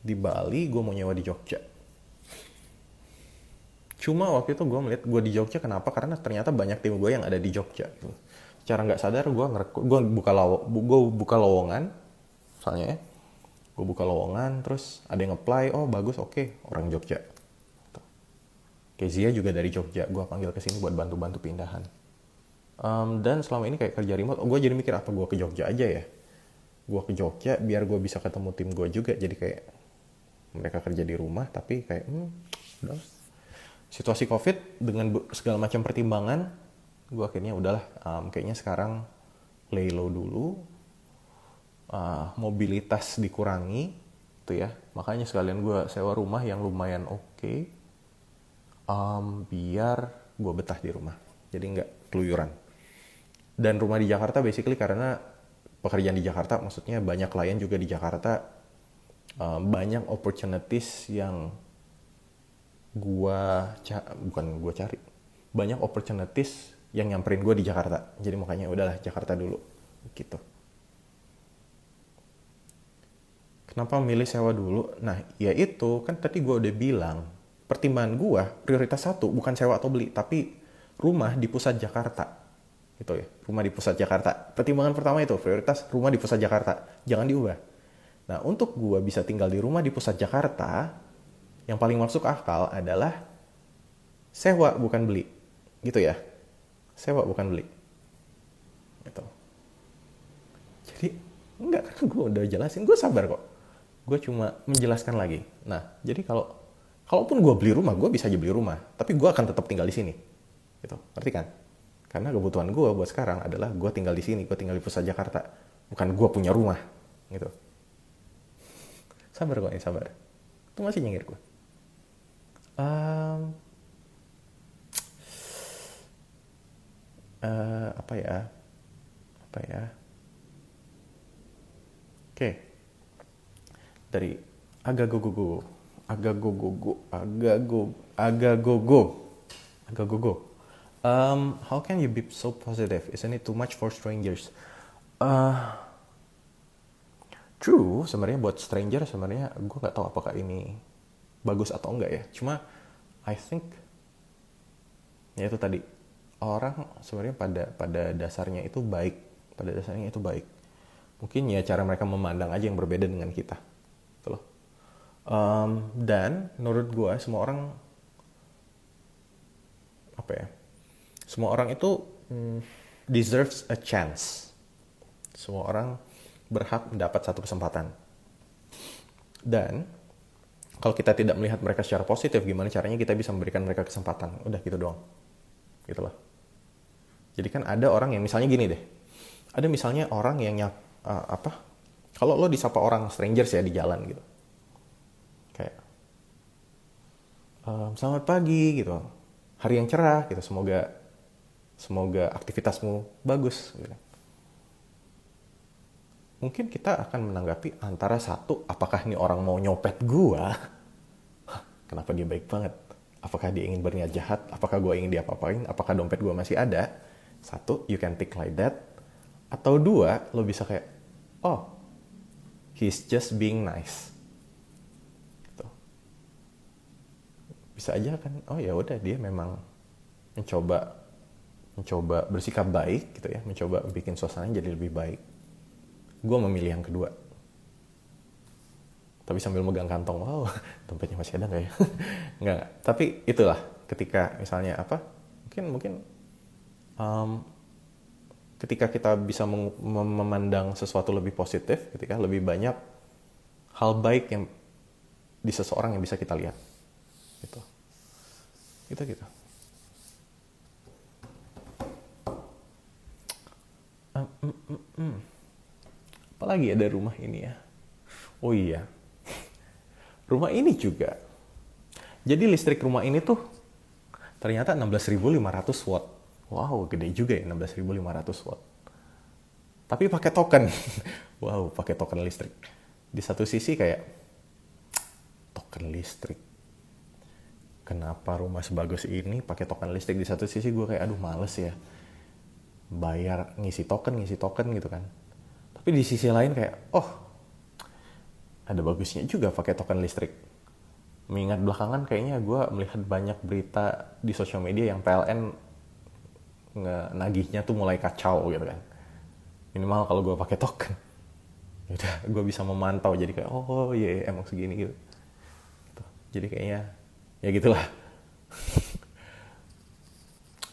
di Bali gue mau nyewa di Jogja. Cuma waktu itu gue melihat gue di Jogja kenapa? Karena ternyata banyak tim gue yang ada di Jogja gitu. secara nggak sadar gue ngerekod gue buka law gue buka lowongan misalnya ya gue buka lowongan terus ada yang apply oh bagus oke okay. orang Jogja. Kezia juga dari Jogja gue panggil ke sini buat bantu-bantu pindahan. Um, dan selama ini kayak kerja remote oh, gue jadi mikir apa gue ke Jogja aja ya? Gue ke Jogja biar gue bisa ketemu tim gue juga jadi kayak mereka kerja di rumah tapi kayak hmm, udah. Situasi covid dengan segala macam pertimbangan gue akhirnya udahlah um, kayaknya sekarang lay low dulu mobilitas dikurangi tuh ya. Makanya sekalian gue sewa rumah yang lumayan oke okay, um, biar gue betah di rumah jadi nggak keluyuran. Dan rumah di Jakarta basically karena pekerjaan di Jakarta maksudnya banyak klien juga di Jakarta um, banyak opportunities yang gua bukan gua cari banyak opportunities yang nyamperin gue di Jakarta. Jadi makanya udahlah Jakarta dulu gitu kenapa milih sewa dulu? Nah ya itu kan tadi gue udah bilang pertimbangan gue prioritas satu bukan sewa atau beli tapi rumah di pusat Jakarta. Gitu ya rumah di pusat Jakarta. Pertimbangan pertama itu prioritas rumah di pusat Jakarta. Jangan diubah. Nah untuk gue bisa tinggal di rumah di pusat Jakarta yang paling masuk akal adalah sewa bukan beli. Gitu ya sewa bukan beli. Gitu. Jadi enggak kan gue udah jelasin gue sabar kok gue cuma menjelaskan lagi. Nah jadi kalau kalaupun gue beli rumah gue bisa aja beli rumah tapi gue akan tetap tinggal di sini. Gitu. Ngerti kan? Karena kebutuhan gue buat sekarang adalah gue tinggal di sini gue tinggal di pusat Jakarta. Bukan gue punya rumah. Gitu. Sabar ini sabar. Itu masih nyengir gue um, uh, apa ya? Apa ya? Oke. okay. Dari agak gogo agak gogo agak go um, how can you be so positive? Isn't it too much for strangers? Uh, true sebenarnya buat stranger sebenarnya gue nggak tahu apakah ini bagus atau enggak ya. Cuma I think ya itu tadi. Orang sebenarnya pada pada dasarnya itu baik. Pada dasarnya itu baik. Mungkin ya cara mereka memandang aja yang berbeda dengan kita um, dan menurut gue semua orang apa ya semua orang itu mm, deserves a chance. Semua orang berhak mendapat satu kesempatan. Dan kalau kita tidak melihat mereka secara positif gimana caranya kita bisa memberikan mereka kesempatan? Udah gitu doang. Gitu loh jadi kan ada orang yang misalnya gini deh. Ada misalnya orang yang nyap uh, apa kalau lo disapa orang strangers ya di jalan gitu kayak um, selamat pagi gitu. Hari yang cerah gitu. Semoga semoga aktivitasmu bagus gitu. mungkin kita akan menanggapi antara satu apakah ini orang mau nyopet gua? Kenapa dia baik banget? Apakah dia ingin berniat jahat? Apakah gua ingin dia apa-apain? Apakah dompet gua masih ada? Satu you can think like that. Atau dua lo bisa kayak oh he's just being nice bisa aja kan oh ya udah dia memang mencoba mencoba bersikap baik gitu ya mencoba bikin suasana jadi lebih baik. Gue memilih yang kedua. Tapi sambil megang kantong wow [LAUGHS] dompetnya masih ada nggak ya? [LAUGHS] Nggak tapi itulah ketika misalnya apa mungkin mungkin um, ketika kita bisa mem memandang sesuatu lebih positif ketika lebih banyak hal baik yang di seseorang yang bisa kita lihat gitu gitu gitu um, um, um, um apalagi ada rumah ini ya Oh iya. Rumah ini juga. Jadi listrik rumah ini tuh ternyata 16.500 watt. Wow, gede juga ya 16.500 watt. Tapi pakai token. [LAUGHS] wow, pakai token listrik. Di satu sisi kayak token listrik. Kenapa rumah sebagus ini pakai token listrik di satu sisi gue kayak aduh males ya. Bayar ngisi token, ngisi token gitu kan. Tapi di sisi lain kayak oh ada bagusnya juga pakai token listrik. Mengingat belakangan kayaknya gue melihat banyak berita di sosial media yang PLN nagihnya tuh mulai kacau gitu kan. Minimal kalau gue pakai token, ya udah gue bisa memantau jadi kayak oh iya yeah, emang segini gitu. gitu. Jadi kayaknya ya gitulah.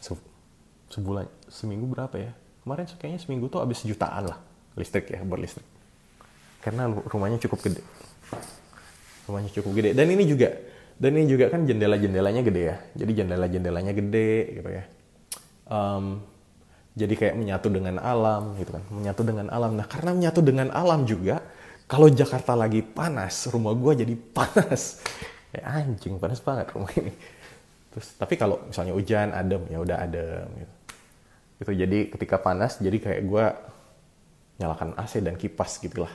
Se sebulan seminggu berapa ya? Kemarin kayaknya seminggu tuh habis jutaan lah listrik ya berlistrik karena rumahnya cukup gede. Rumahnya cukup gede. Dan ini juga dan ini juga kan jendela jendelanya gede ya. Jadi jendela jendelanya gede gitu ya. Um, jadi kayak menyatu dengan alam gitu kan. Menyatu dengan alam. Nah karena menyatu dengan alam juga kalau Jakarta lagi panas rumah gue jadi panas ya anjing panas banget rumah ini terus tapi kalau misalnya hujan adem ya udah adem gitu gitu jadi ketika panas jadi kayak gue nyalakan AC dan kipas gitulah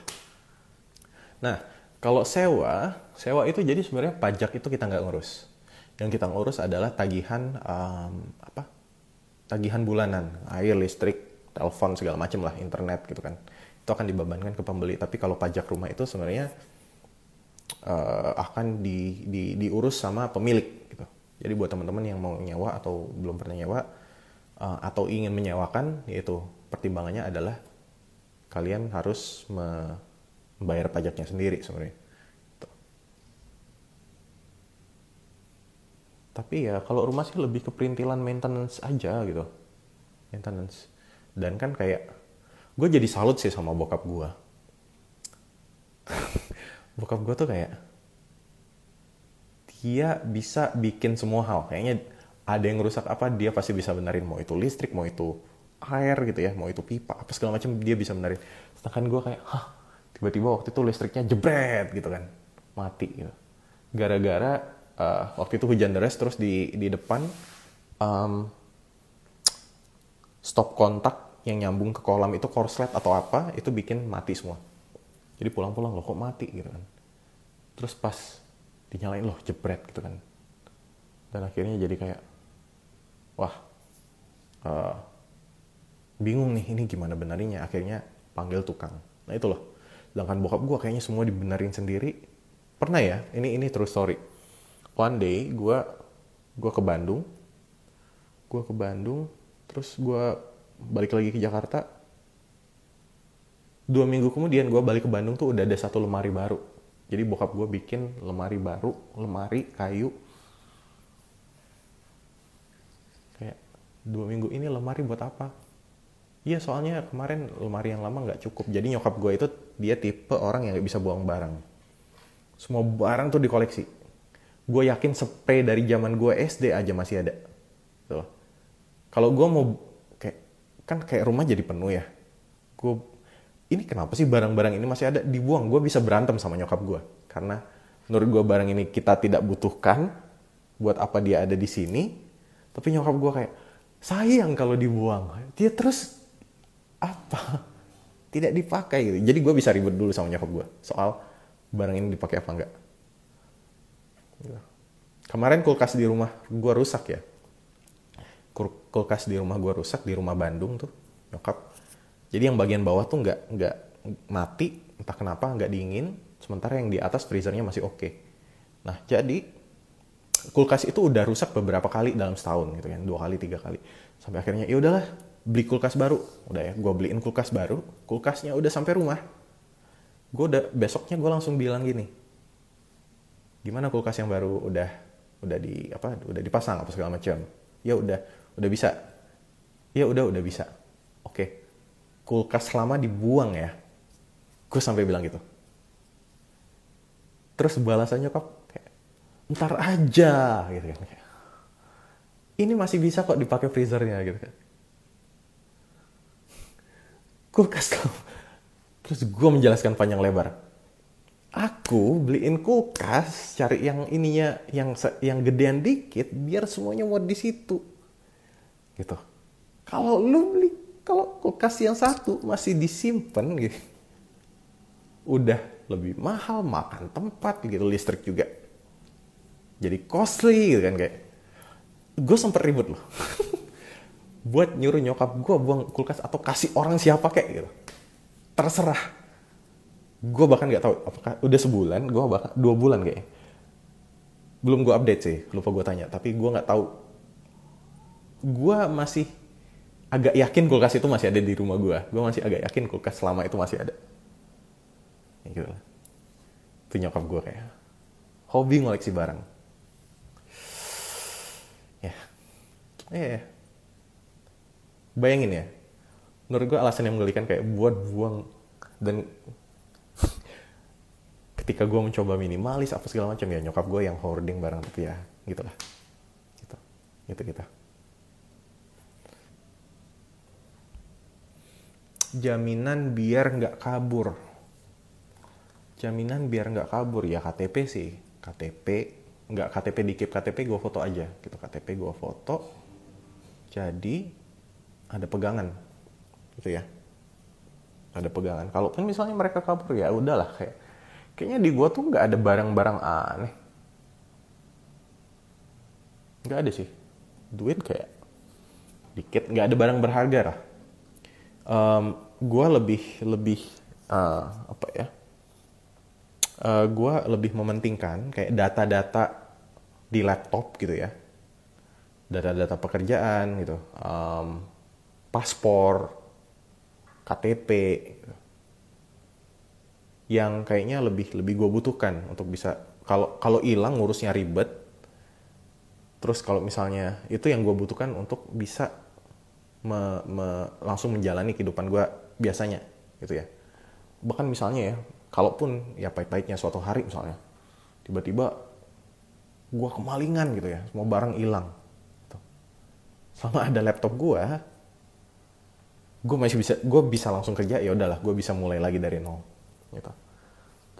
Nah, kalau sewa, sewa itu jadi sebenarnya pajak itu kita nggak ngurus. Yang kita ngurus adalah tagihan um, apa? Tagihan bulanan, air, listrik, telepon segala macam lah, internet gitu kan. Itu akan dibebankan ke pembeli. Tapi kalau pajak rumah itu sebenarnya uh, akan di, di, diurus sama pemilik gitu. Jadi buat teman-teman yang mau nyewa atau belum pernah nyewa uh, atau ingin menyewakan, yaitu pertimbangannya adalah kalian harus me bayar pajaknya sendiri sebenarnya. Tapi ya kalau rumah sih lebih ke perintilan maintenance aja gitu. Maintenance. Dan kan kayak gue jadi salut sih sama bokap gue. [LAUGHS] bokap gue tuh kayak dia bisa bikin semua hal. Kayaknya ada yang rusak apa dia pasti bisa benerin mau itu listrik, mau itu air gitu ya, mau itu pipa apa segala macam dia bisa benerin. Sedangkan gue kayak, hah tiba-tiba waktu itu listriknya jebret gitu kan mati gitu gara-gara uh, waktu itu hujan deras terus di di depan um, stop kontak yang nyambung ke kolam itu korslet atau apa itu bikin mati semua jadi pulang-pulang loh kok mati gitu kan. Terus pas dinyalain loh jebret gitu kan. Dan akhirnya jadi kayak wah uh, bingung nih ini gimana benarnya? Akhirnya panggil tukang. Nah itu loh. Sedangkan bokap gue kayaknya semua dibenerin sendiri. Pernah ya? Ini ini true story. One day gue gue ke Bandung. Gue ke Bandung terus gue balik lagi ke Jakarta dua minggu kemudian gue balik ke Bandung tuh udah ada satu lemari baru jadi bokap gue bikin lemari baru lemari kayu kayak dua minggu ini lemari buat apa Iya soalnya kemarin lemari yang lama nggak cukup. Jadi nyokap gue itu dia tipe orang yang gak bisa buang barang. Semua barang tuh dikoleksi. Gue yakin spray dari zaman gue SD aja masih ada. Kalau gue mau kayak kan kayak rumah jadi penuh ya. Gue ini kenapa sih barang-barang ini masih ada dibuang? Gue bisa berantem sama nyokap gue karena menurut gue barang ini kita tidak butuhkan. Buat apa dia ada di sini? Tapi nyokap gue kayak sayang kalau dibuang. Dia terus apa tidak dipakai gitu. Jadi gue bisa ribet dulu sama nyokap gue soal barang ini dipakai apa enggak. Gitu. Kemarin kulkas di rumah gue rusak ya. Kulkas di rumah gue rusak di rumah Bandung tuh nyokap. Jadi yang bagian bawah tuh nggak nggak mati entah kenapa nggak dingin. Sementara yang di atas freezernya masih oke. Okay. Nah jadi kulkas itu udah rusak beberapa kali dalam setahun gitu kan dua kali tiga kali sampai akhirnya ya udahlah beli kulkas baru udah ya gue beliin kulkas baru kulkasnya udah sampai rumah gue udah besoknya gue langsung bilang gini gimana kulkas yang baru udah udah di apa udah dipasang apa segala macam ya udah udah bisa ya udah udah bisa oke kulkas lama dibuang ya. Gue sampai bilang gitu. Terus balasannya kok kayak ntar aja gitu kan ini masih bisa kok dipakai freezernya gitu kan. Kulkas kamu. Terus gue menjelaskan panjang lebar. aku beliin kulkas cari yang ininya yang yang gedean dikit biar semuanya muat di situ. Gitu. Kalau lu beli kalau kulkas yang satu masih disimpan gitu udah lebih mahal makan tempat gitu listrik juga jadi costly gitu kan kayak gue sempet ribut loh. [LAUGHS] Buat nyuruh nyokap gue buang kulkas atau kasih orang siapa kayak gitu. Terserah. Gue bahkan nggak tahu apakah udah sebulan gue bahkan dua bulan kayaknya belum gue update sih lupa gue tanya tapi gue nggak tahu. Gue masih agak yakin kulkas itu masih ada di rumah gue gue masih agak yakin kulkas selama itu masih ada. Ya gitu lah. Itu nyokap gue kayak hobi ngoleksi barang. Ya. Yeah. yeah. bayangin ya menurut gue alasan yang menggelikan kayak buat buang dan [LAUGHS] ketika gue mencoba minimalis apa segala macam ya nyokap gue yang hoarding barang tapi ya gitulah. Gitu. Gitu kita jaminan biar nggak kabur. Jaminan biar nggak kabur ya KTP sih. KTP nggak KTP dikip KTP gue foto aja gitu. KTP gue foto jadi ada pegangan gitu ya. Ada pegangan. Kalaupun misalnya mereka kabur ya udahlah kayak kayaknya di gue tuh nggak ada barang-barang aneh. Nggak ada sih. Duit kayak dikit nggak ada barang berharga lah um, gue lebih lebih uh, apa ya? Uh, eh, gue lebih mementingkan kayak data-data di laptop gitu ya. Data-data pekerjaan gitu. Um, paspor KTP yang kayaknya lebih lebih gue butuhkan untuk bisa kalau kalau hilang ngurusnya ribet terus kalau misalnya itu yang gue butuhkan untuk bisa me, me, langsung menjalani kehidupan gue biasanya gitu ya. Bahkan misalnya ya kalaupun ya pahit-pahitnya suatu hari misalnya tiba-tiba gue kemalingan gitu ya semua barang hilang gitu. selama ada laptop gue gue masih bisa gue bisa langsung kerja ya udahlah gue bisa mulai lagi dari nol gitu.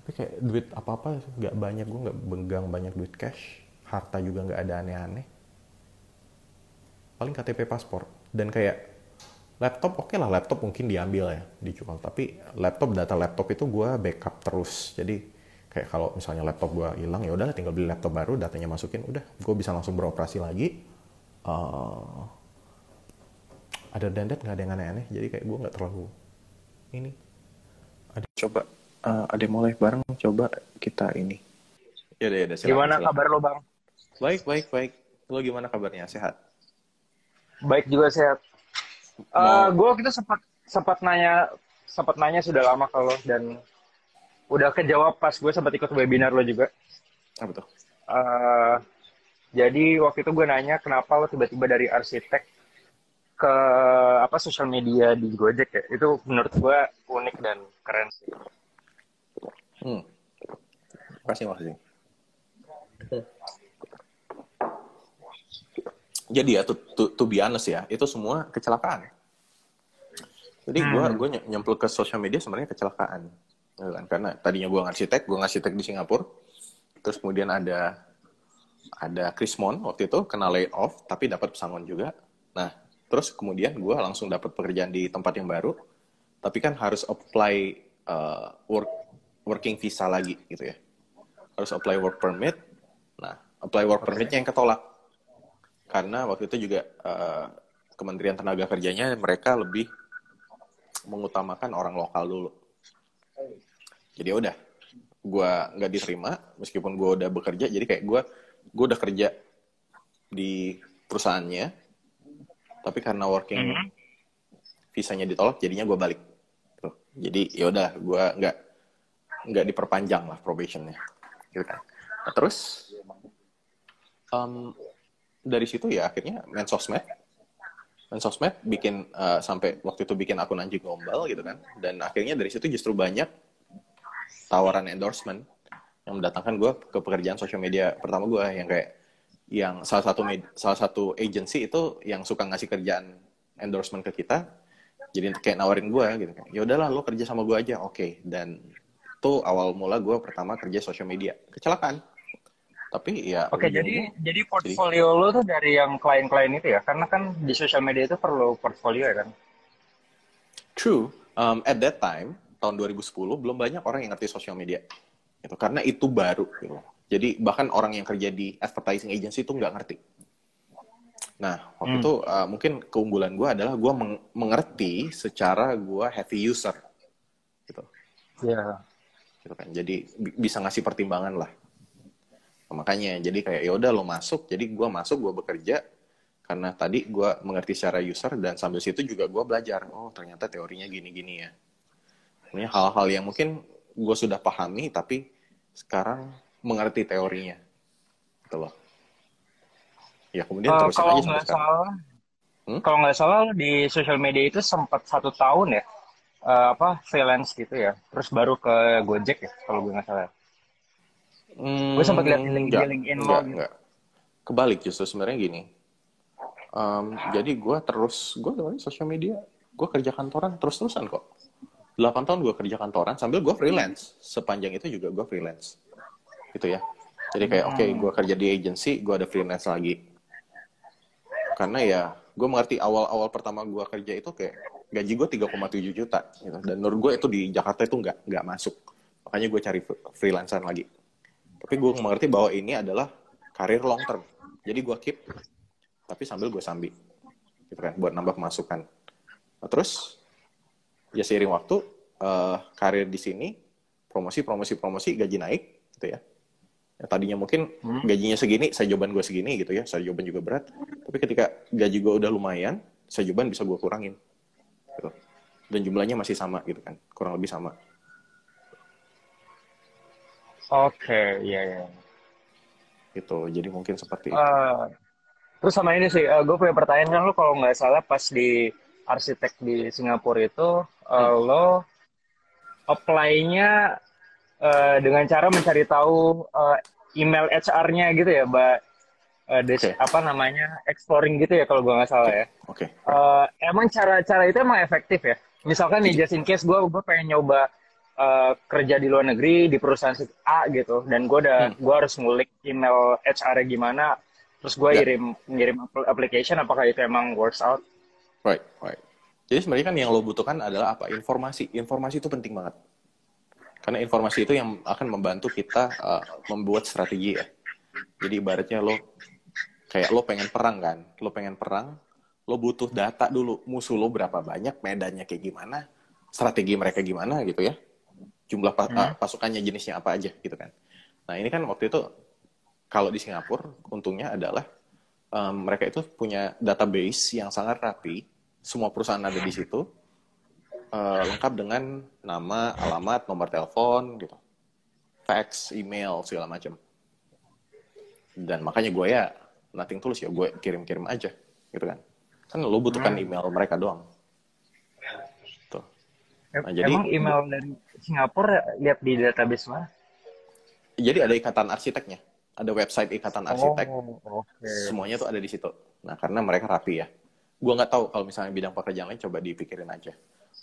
Tapi kayak duit apa apa nggak banyak gue nggak benggang banyak duit cash harta juga nggak ada aneh-aneh. Paling KTP paspor dan kayak laptop oke okay lah laptop mungkin diambil ya dijual. Tapi laptop data laptop itu gue backup terus. Jadi kayak kalau misalnya laptop gue hilang ya udah tinggal beli laptop baru datanya masukin udah gue bisa langsung beroperasi lagi. Uh, ada nggak? Ada yang aneh-aneh? Jadi kayak gue nggak terlalu ini. Ada coba uh, ada mulai bareng coba kita ini. Ya udah ya gimana silakan. kabar lo bang? Baik baik baik. Lo gimana kabarnya? Sehat baik juga sehat Uh, gue kita sempat sempat nanya sempat nanya sudah lama kalau dan udah kejawab pas gue sempat ikut webinar lo juga. Apa tuh? Uh, jadi waktu itu gue nanya kenapa lo tiba-tiba dari arsitek ke apa sosial media di Gojek ya. Itu menurut gue unik dan keren sih. Hmm. Makasih, makasih. Jadi ya to, to, to be honest ya itu semua kecelakaan. Jadi gue hmm. gue nyemplung ke sosial media sebenarnya kecelakaan. Ya kan? karena tadinya gue arsitek gue arsitek di Singapura. Terus kemudian ada ada Chris Mon waktu itu kena layoff tapi dapat pesangon juga. Nah terus kemudian gue langsung dapat pekerjaan di tempat yang baru. Tapi kan harus apply uh, work working visa lagi gitu ya. Harus apply work permit. Nah apply work permitnya yang ketolak karena waktu itu juga uh, Kementerian Tenaga Kerjanya mereka lebih mengutamakan orang lokal dulu. Jadi ya udah, gue nggak diterima meskipun gue udah bekerja. Jadi kayak gue, gue udah kerja di perusahaannya, tapi karena working mm -hmm. visanya ditolak, jadinya gue balik. Tuh. Jadi ya udah, gue nggak nggak diperpanjang lah probationnya, gitu kan. Nah, terus um, dari situ ya akhirnya main sosmed. Main sosmed bikin uh, sampai waktu itu bikin akun anjing gombal gitu kan. Dan akhirnya dari situ justru banyak tawaran endorsement yang mendatangkan gue ke pekerjaan sosial media pertama gue yang kayak yang salah satu salah satu agency itu yang suka ngasih kerjaan endorsement ke kita jadi kayak nawarin gue gitu kan. Ya udahlah lo kerja sama gue aja. Oke okay. dan itu awal mula gue pertama kerja sosial media. Kecelakaan tapi ya Oke, jadi jadi portfolio lo tuh dari yang klien-klien itu ya, karena kan di sosial media itu perlu portfolio ya kan? True. Um, at that time, tahun 2010 belum banyak orang yang ngerti sosial media. Gitu. Karena itu baru. Gitu. Jadi bahkan orang yang kerja di advertising agency itu nggak ngerti. Nah, waktu hmm. itu uh, mungkin keunggulan gue adalah gue meng mengerti secara gue heavy user. Gitu. Iya. Yeah. Gitu kan. Jadi bisa ngasih pertimbangan lah makanya jadi kayak ya udah lo masuk. Jadi gue masuk gue bekerja karena tadi gue mengerti secara user dan sambil situ juga gue belajar oh ternyata teorinya gini-gini ya. Ini hal-hal yang mungkin gue sudah pahami tapi sekarang mengerti teorinya. Gitu loh. Ya kemudian uh, terus kalau nggak salah hmm? kalau nggak salah di sosial media itu sempat satu tahun ya uh, apa freelance gitu ya. Terus baru ke Gojek ya kalau gue nggak salah Hmm, gue sempat lihat di LinkedIn enggak, enggak. Kebalik justru sebenarnya gini. Um, jadi gue terus, gue dari sosial media, gue kerja kantoran terus-terusan kok. 8 tahun gue kerja kantoran sambil gue freelance. Sepanjang itu juga gue freelance. Gitu ya. Jadi kayak, oke, okay, gue kerja di agency, gue ada freelance lagi. Karena ya, gue mengerti awal-awal pertama gue kerja itu kayak gaji gue 3,7 juta. Gitu. Dan menurut gue itu di Jakarta itu nggak nggak masuk. Makanya gue cari freelancer lagi tapi gue mengerti bahwa ini adalah karir long term jadi gue keep tapi sambil gue sambi gitu kan buat nambah pemasukan nah, terus ya seiring waktu uh, karir di sini promosi promosi promosi gaji naik gitu ya ya, tadinya mungkin hmm. gajinya segini, saya jawaban gue segini gitu ya, saya jawaban juga berat. Tapi ketika gaji gue udah lumayan, saya jawaban bisa gue kurangin. Gitu. Dan jumlahnya masih sama gitu kan, kurang lebih sama. Oke, iya ya. Gitu, jadi mungkin seperti itu. Uh, terus sama ini sih, uh, gue punya pertanyaan kan lo kalau nggak salah pas di arsitek di Singapura itu uh, hmm. lo apply-nya uh, dengan cara mencari tahu uh, email HR-nya gitu ya, Mbak. Uh, okay. apa namanya exploring gitu ya kalau gue nggak salah ya. Oke. Okay. Uh, emang cara-cara itu emang efektif ya? Misalkan nih just in case gue gue pengen nyoba uh, kerja di luar negeri di perusahaan A gitu. Dan gue udah hmm. gue harus ngulik email HR gimana. Terus gue yeah. kirim ngirim application apakah itu emang works out. Right right. Jadi sebenarnya kan yang lo butuhkan adalah apa? Informasi. Informasi itu penting banget. Karena informasi itu yang akan membantu kita uh, membuat strategi ya. Jadi ibaratnya lo kayak lo pengen perang kan? Lo pengen perang lo butuh data dulu. Musuh lo berapa banyak medannya kayak gimana strategi mereka gimana gitu ya jumlah pa hmm. pasukannya jenisnya apa aja gitu kan. Nah ini kan waktu itu kalau di Singapura untungnya adalah um, mereka itu punya database yang sangat rapi, semua perusahaan ada di situ, uh, lengkap dengan nama, alamat, nomor telepon gitu, fax, email segala macam. Dan makanya gue ya nothing tulus ya gue kirim-kirim aja gitu kan. Kan lo butuhkan hmm. email mereka doang. Nah, jadi, Emang email dari Singapura lihat di database mana? Jadi ada ikatan arsiteknya, ada website ikatan arsitek. Oh, okay. Semuanya tuh ada di situ. Nah karena mereka rapi ya. Gua nggak tahu kalau misalnya bidang pekerjaan lain coba dipikirin aja.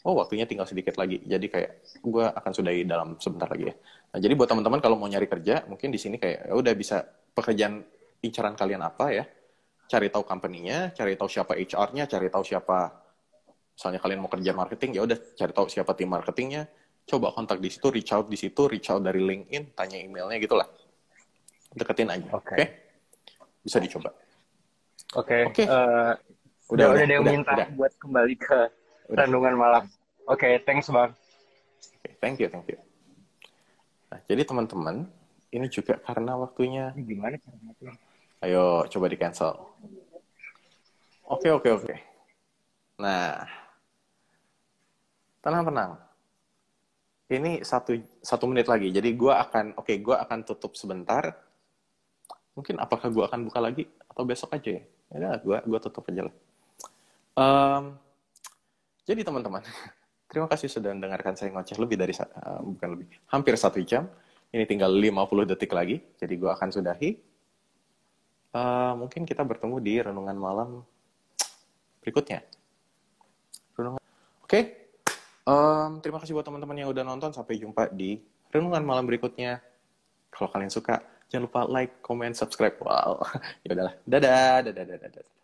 Oh waktunya tinggal sedikit lagi. Jadi kayak gue akan sudahi dalam sebentar lagi ya. Nah jadi buat teman-teman kalau mau nyari kerja, mungkin di sini kayak ya udah bisa pekerjaan incaran kalian apa ya. Cari tahu company-nya, cari tahu siapa HR-nya, cari tahu siapa misalnya kalian mau kerja marketing ya udah cari tahu siapa tim marketingnya coba kontak di situ reach out di situ reach out dari LinkedIn tanya emailnya gitulah deketin aja oke okay. okay? bisa dicoba oke okay. okay. uh, eh, udah udah, udah ada yang udah, minta udah. buat kembali ke renungan malam oke okay, thanks bang okay, thank you thank you nah jadi teman-teman ini juga karena waktunya gimana caranya ayo coba di cancel oke okay, oke okay, oke okay. nah tenang tenang. Ini satu satu menit lagi. Jadi gue akan oke okay, gue akan tutup sebentar. Mungkin apakah gue akan buka lagi atau besok aja ya? Ya gue gue tutup aja lah. Um, jadi teman-teman [LAUGHS] terima kasih sudah mendengarkan saya ngoceh lebih dari uh, bukan lebih hampir satu jam. Ini tinggal 50 detik lagi jadi gue akan sudahi. Uh, mungkin kita bertemu di renungan malam [TSK] berikutnya. Renungan oke? okay. Um, terima kasih buat teman-teman yang udah nonton. Sampai jumpa di renungan malam berikutnya. Kalau kalian suka, jangan lupa like, comment, subscribe. Wow, [LAUGHS] ya udahlah. Dadah, dadah, dadah, dadah.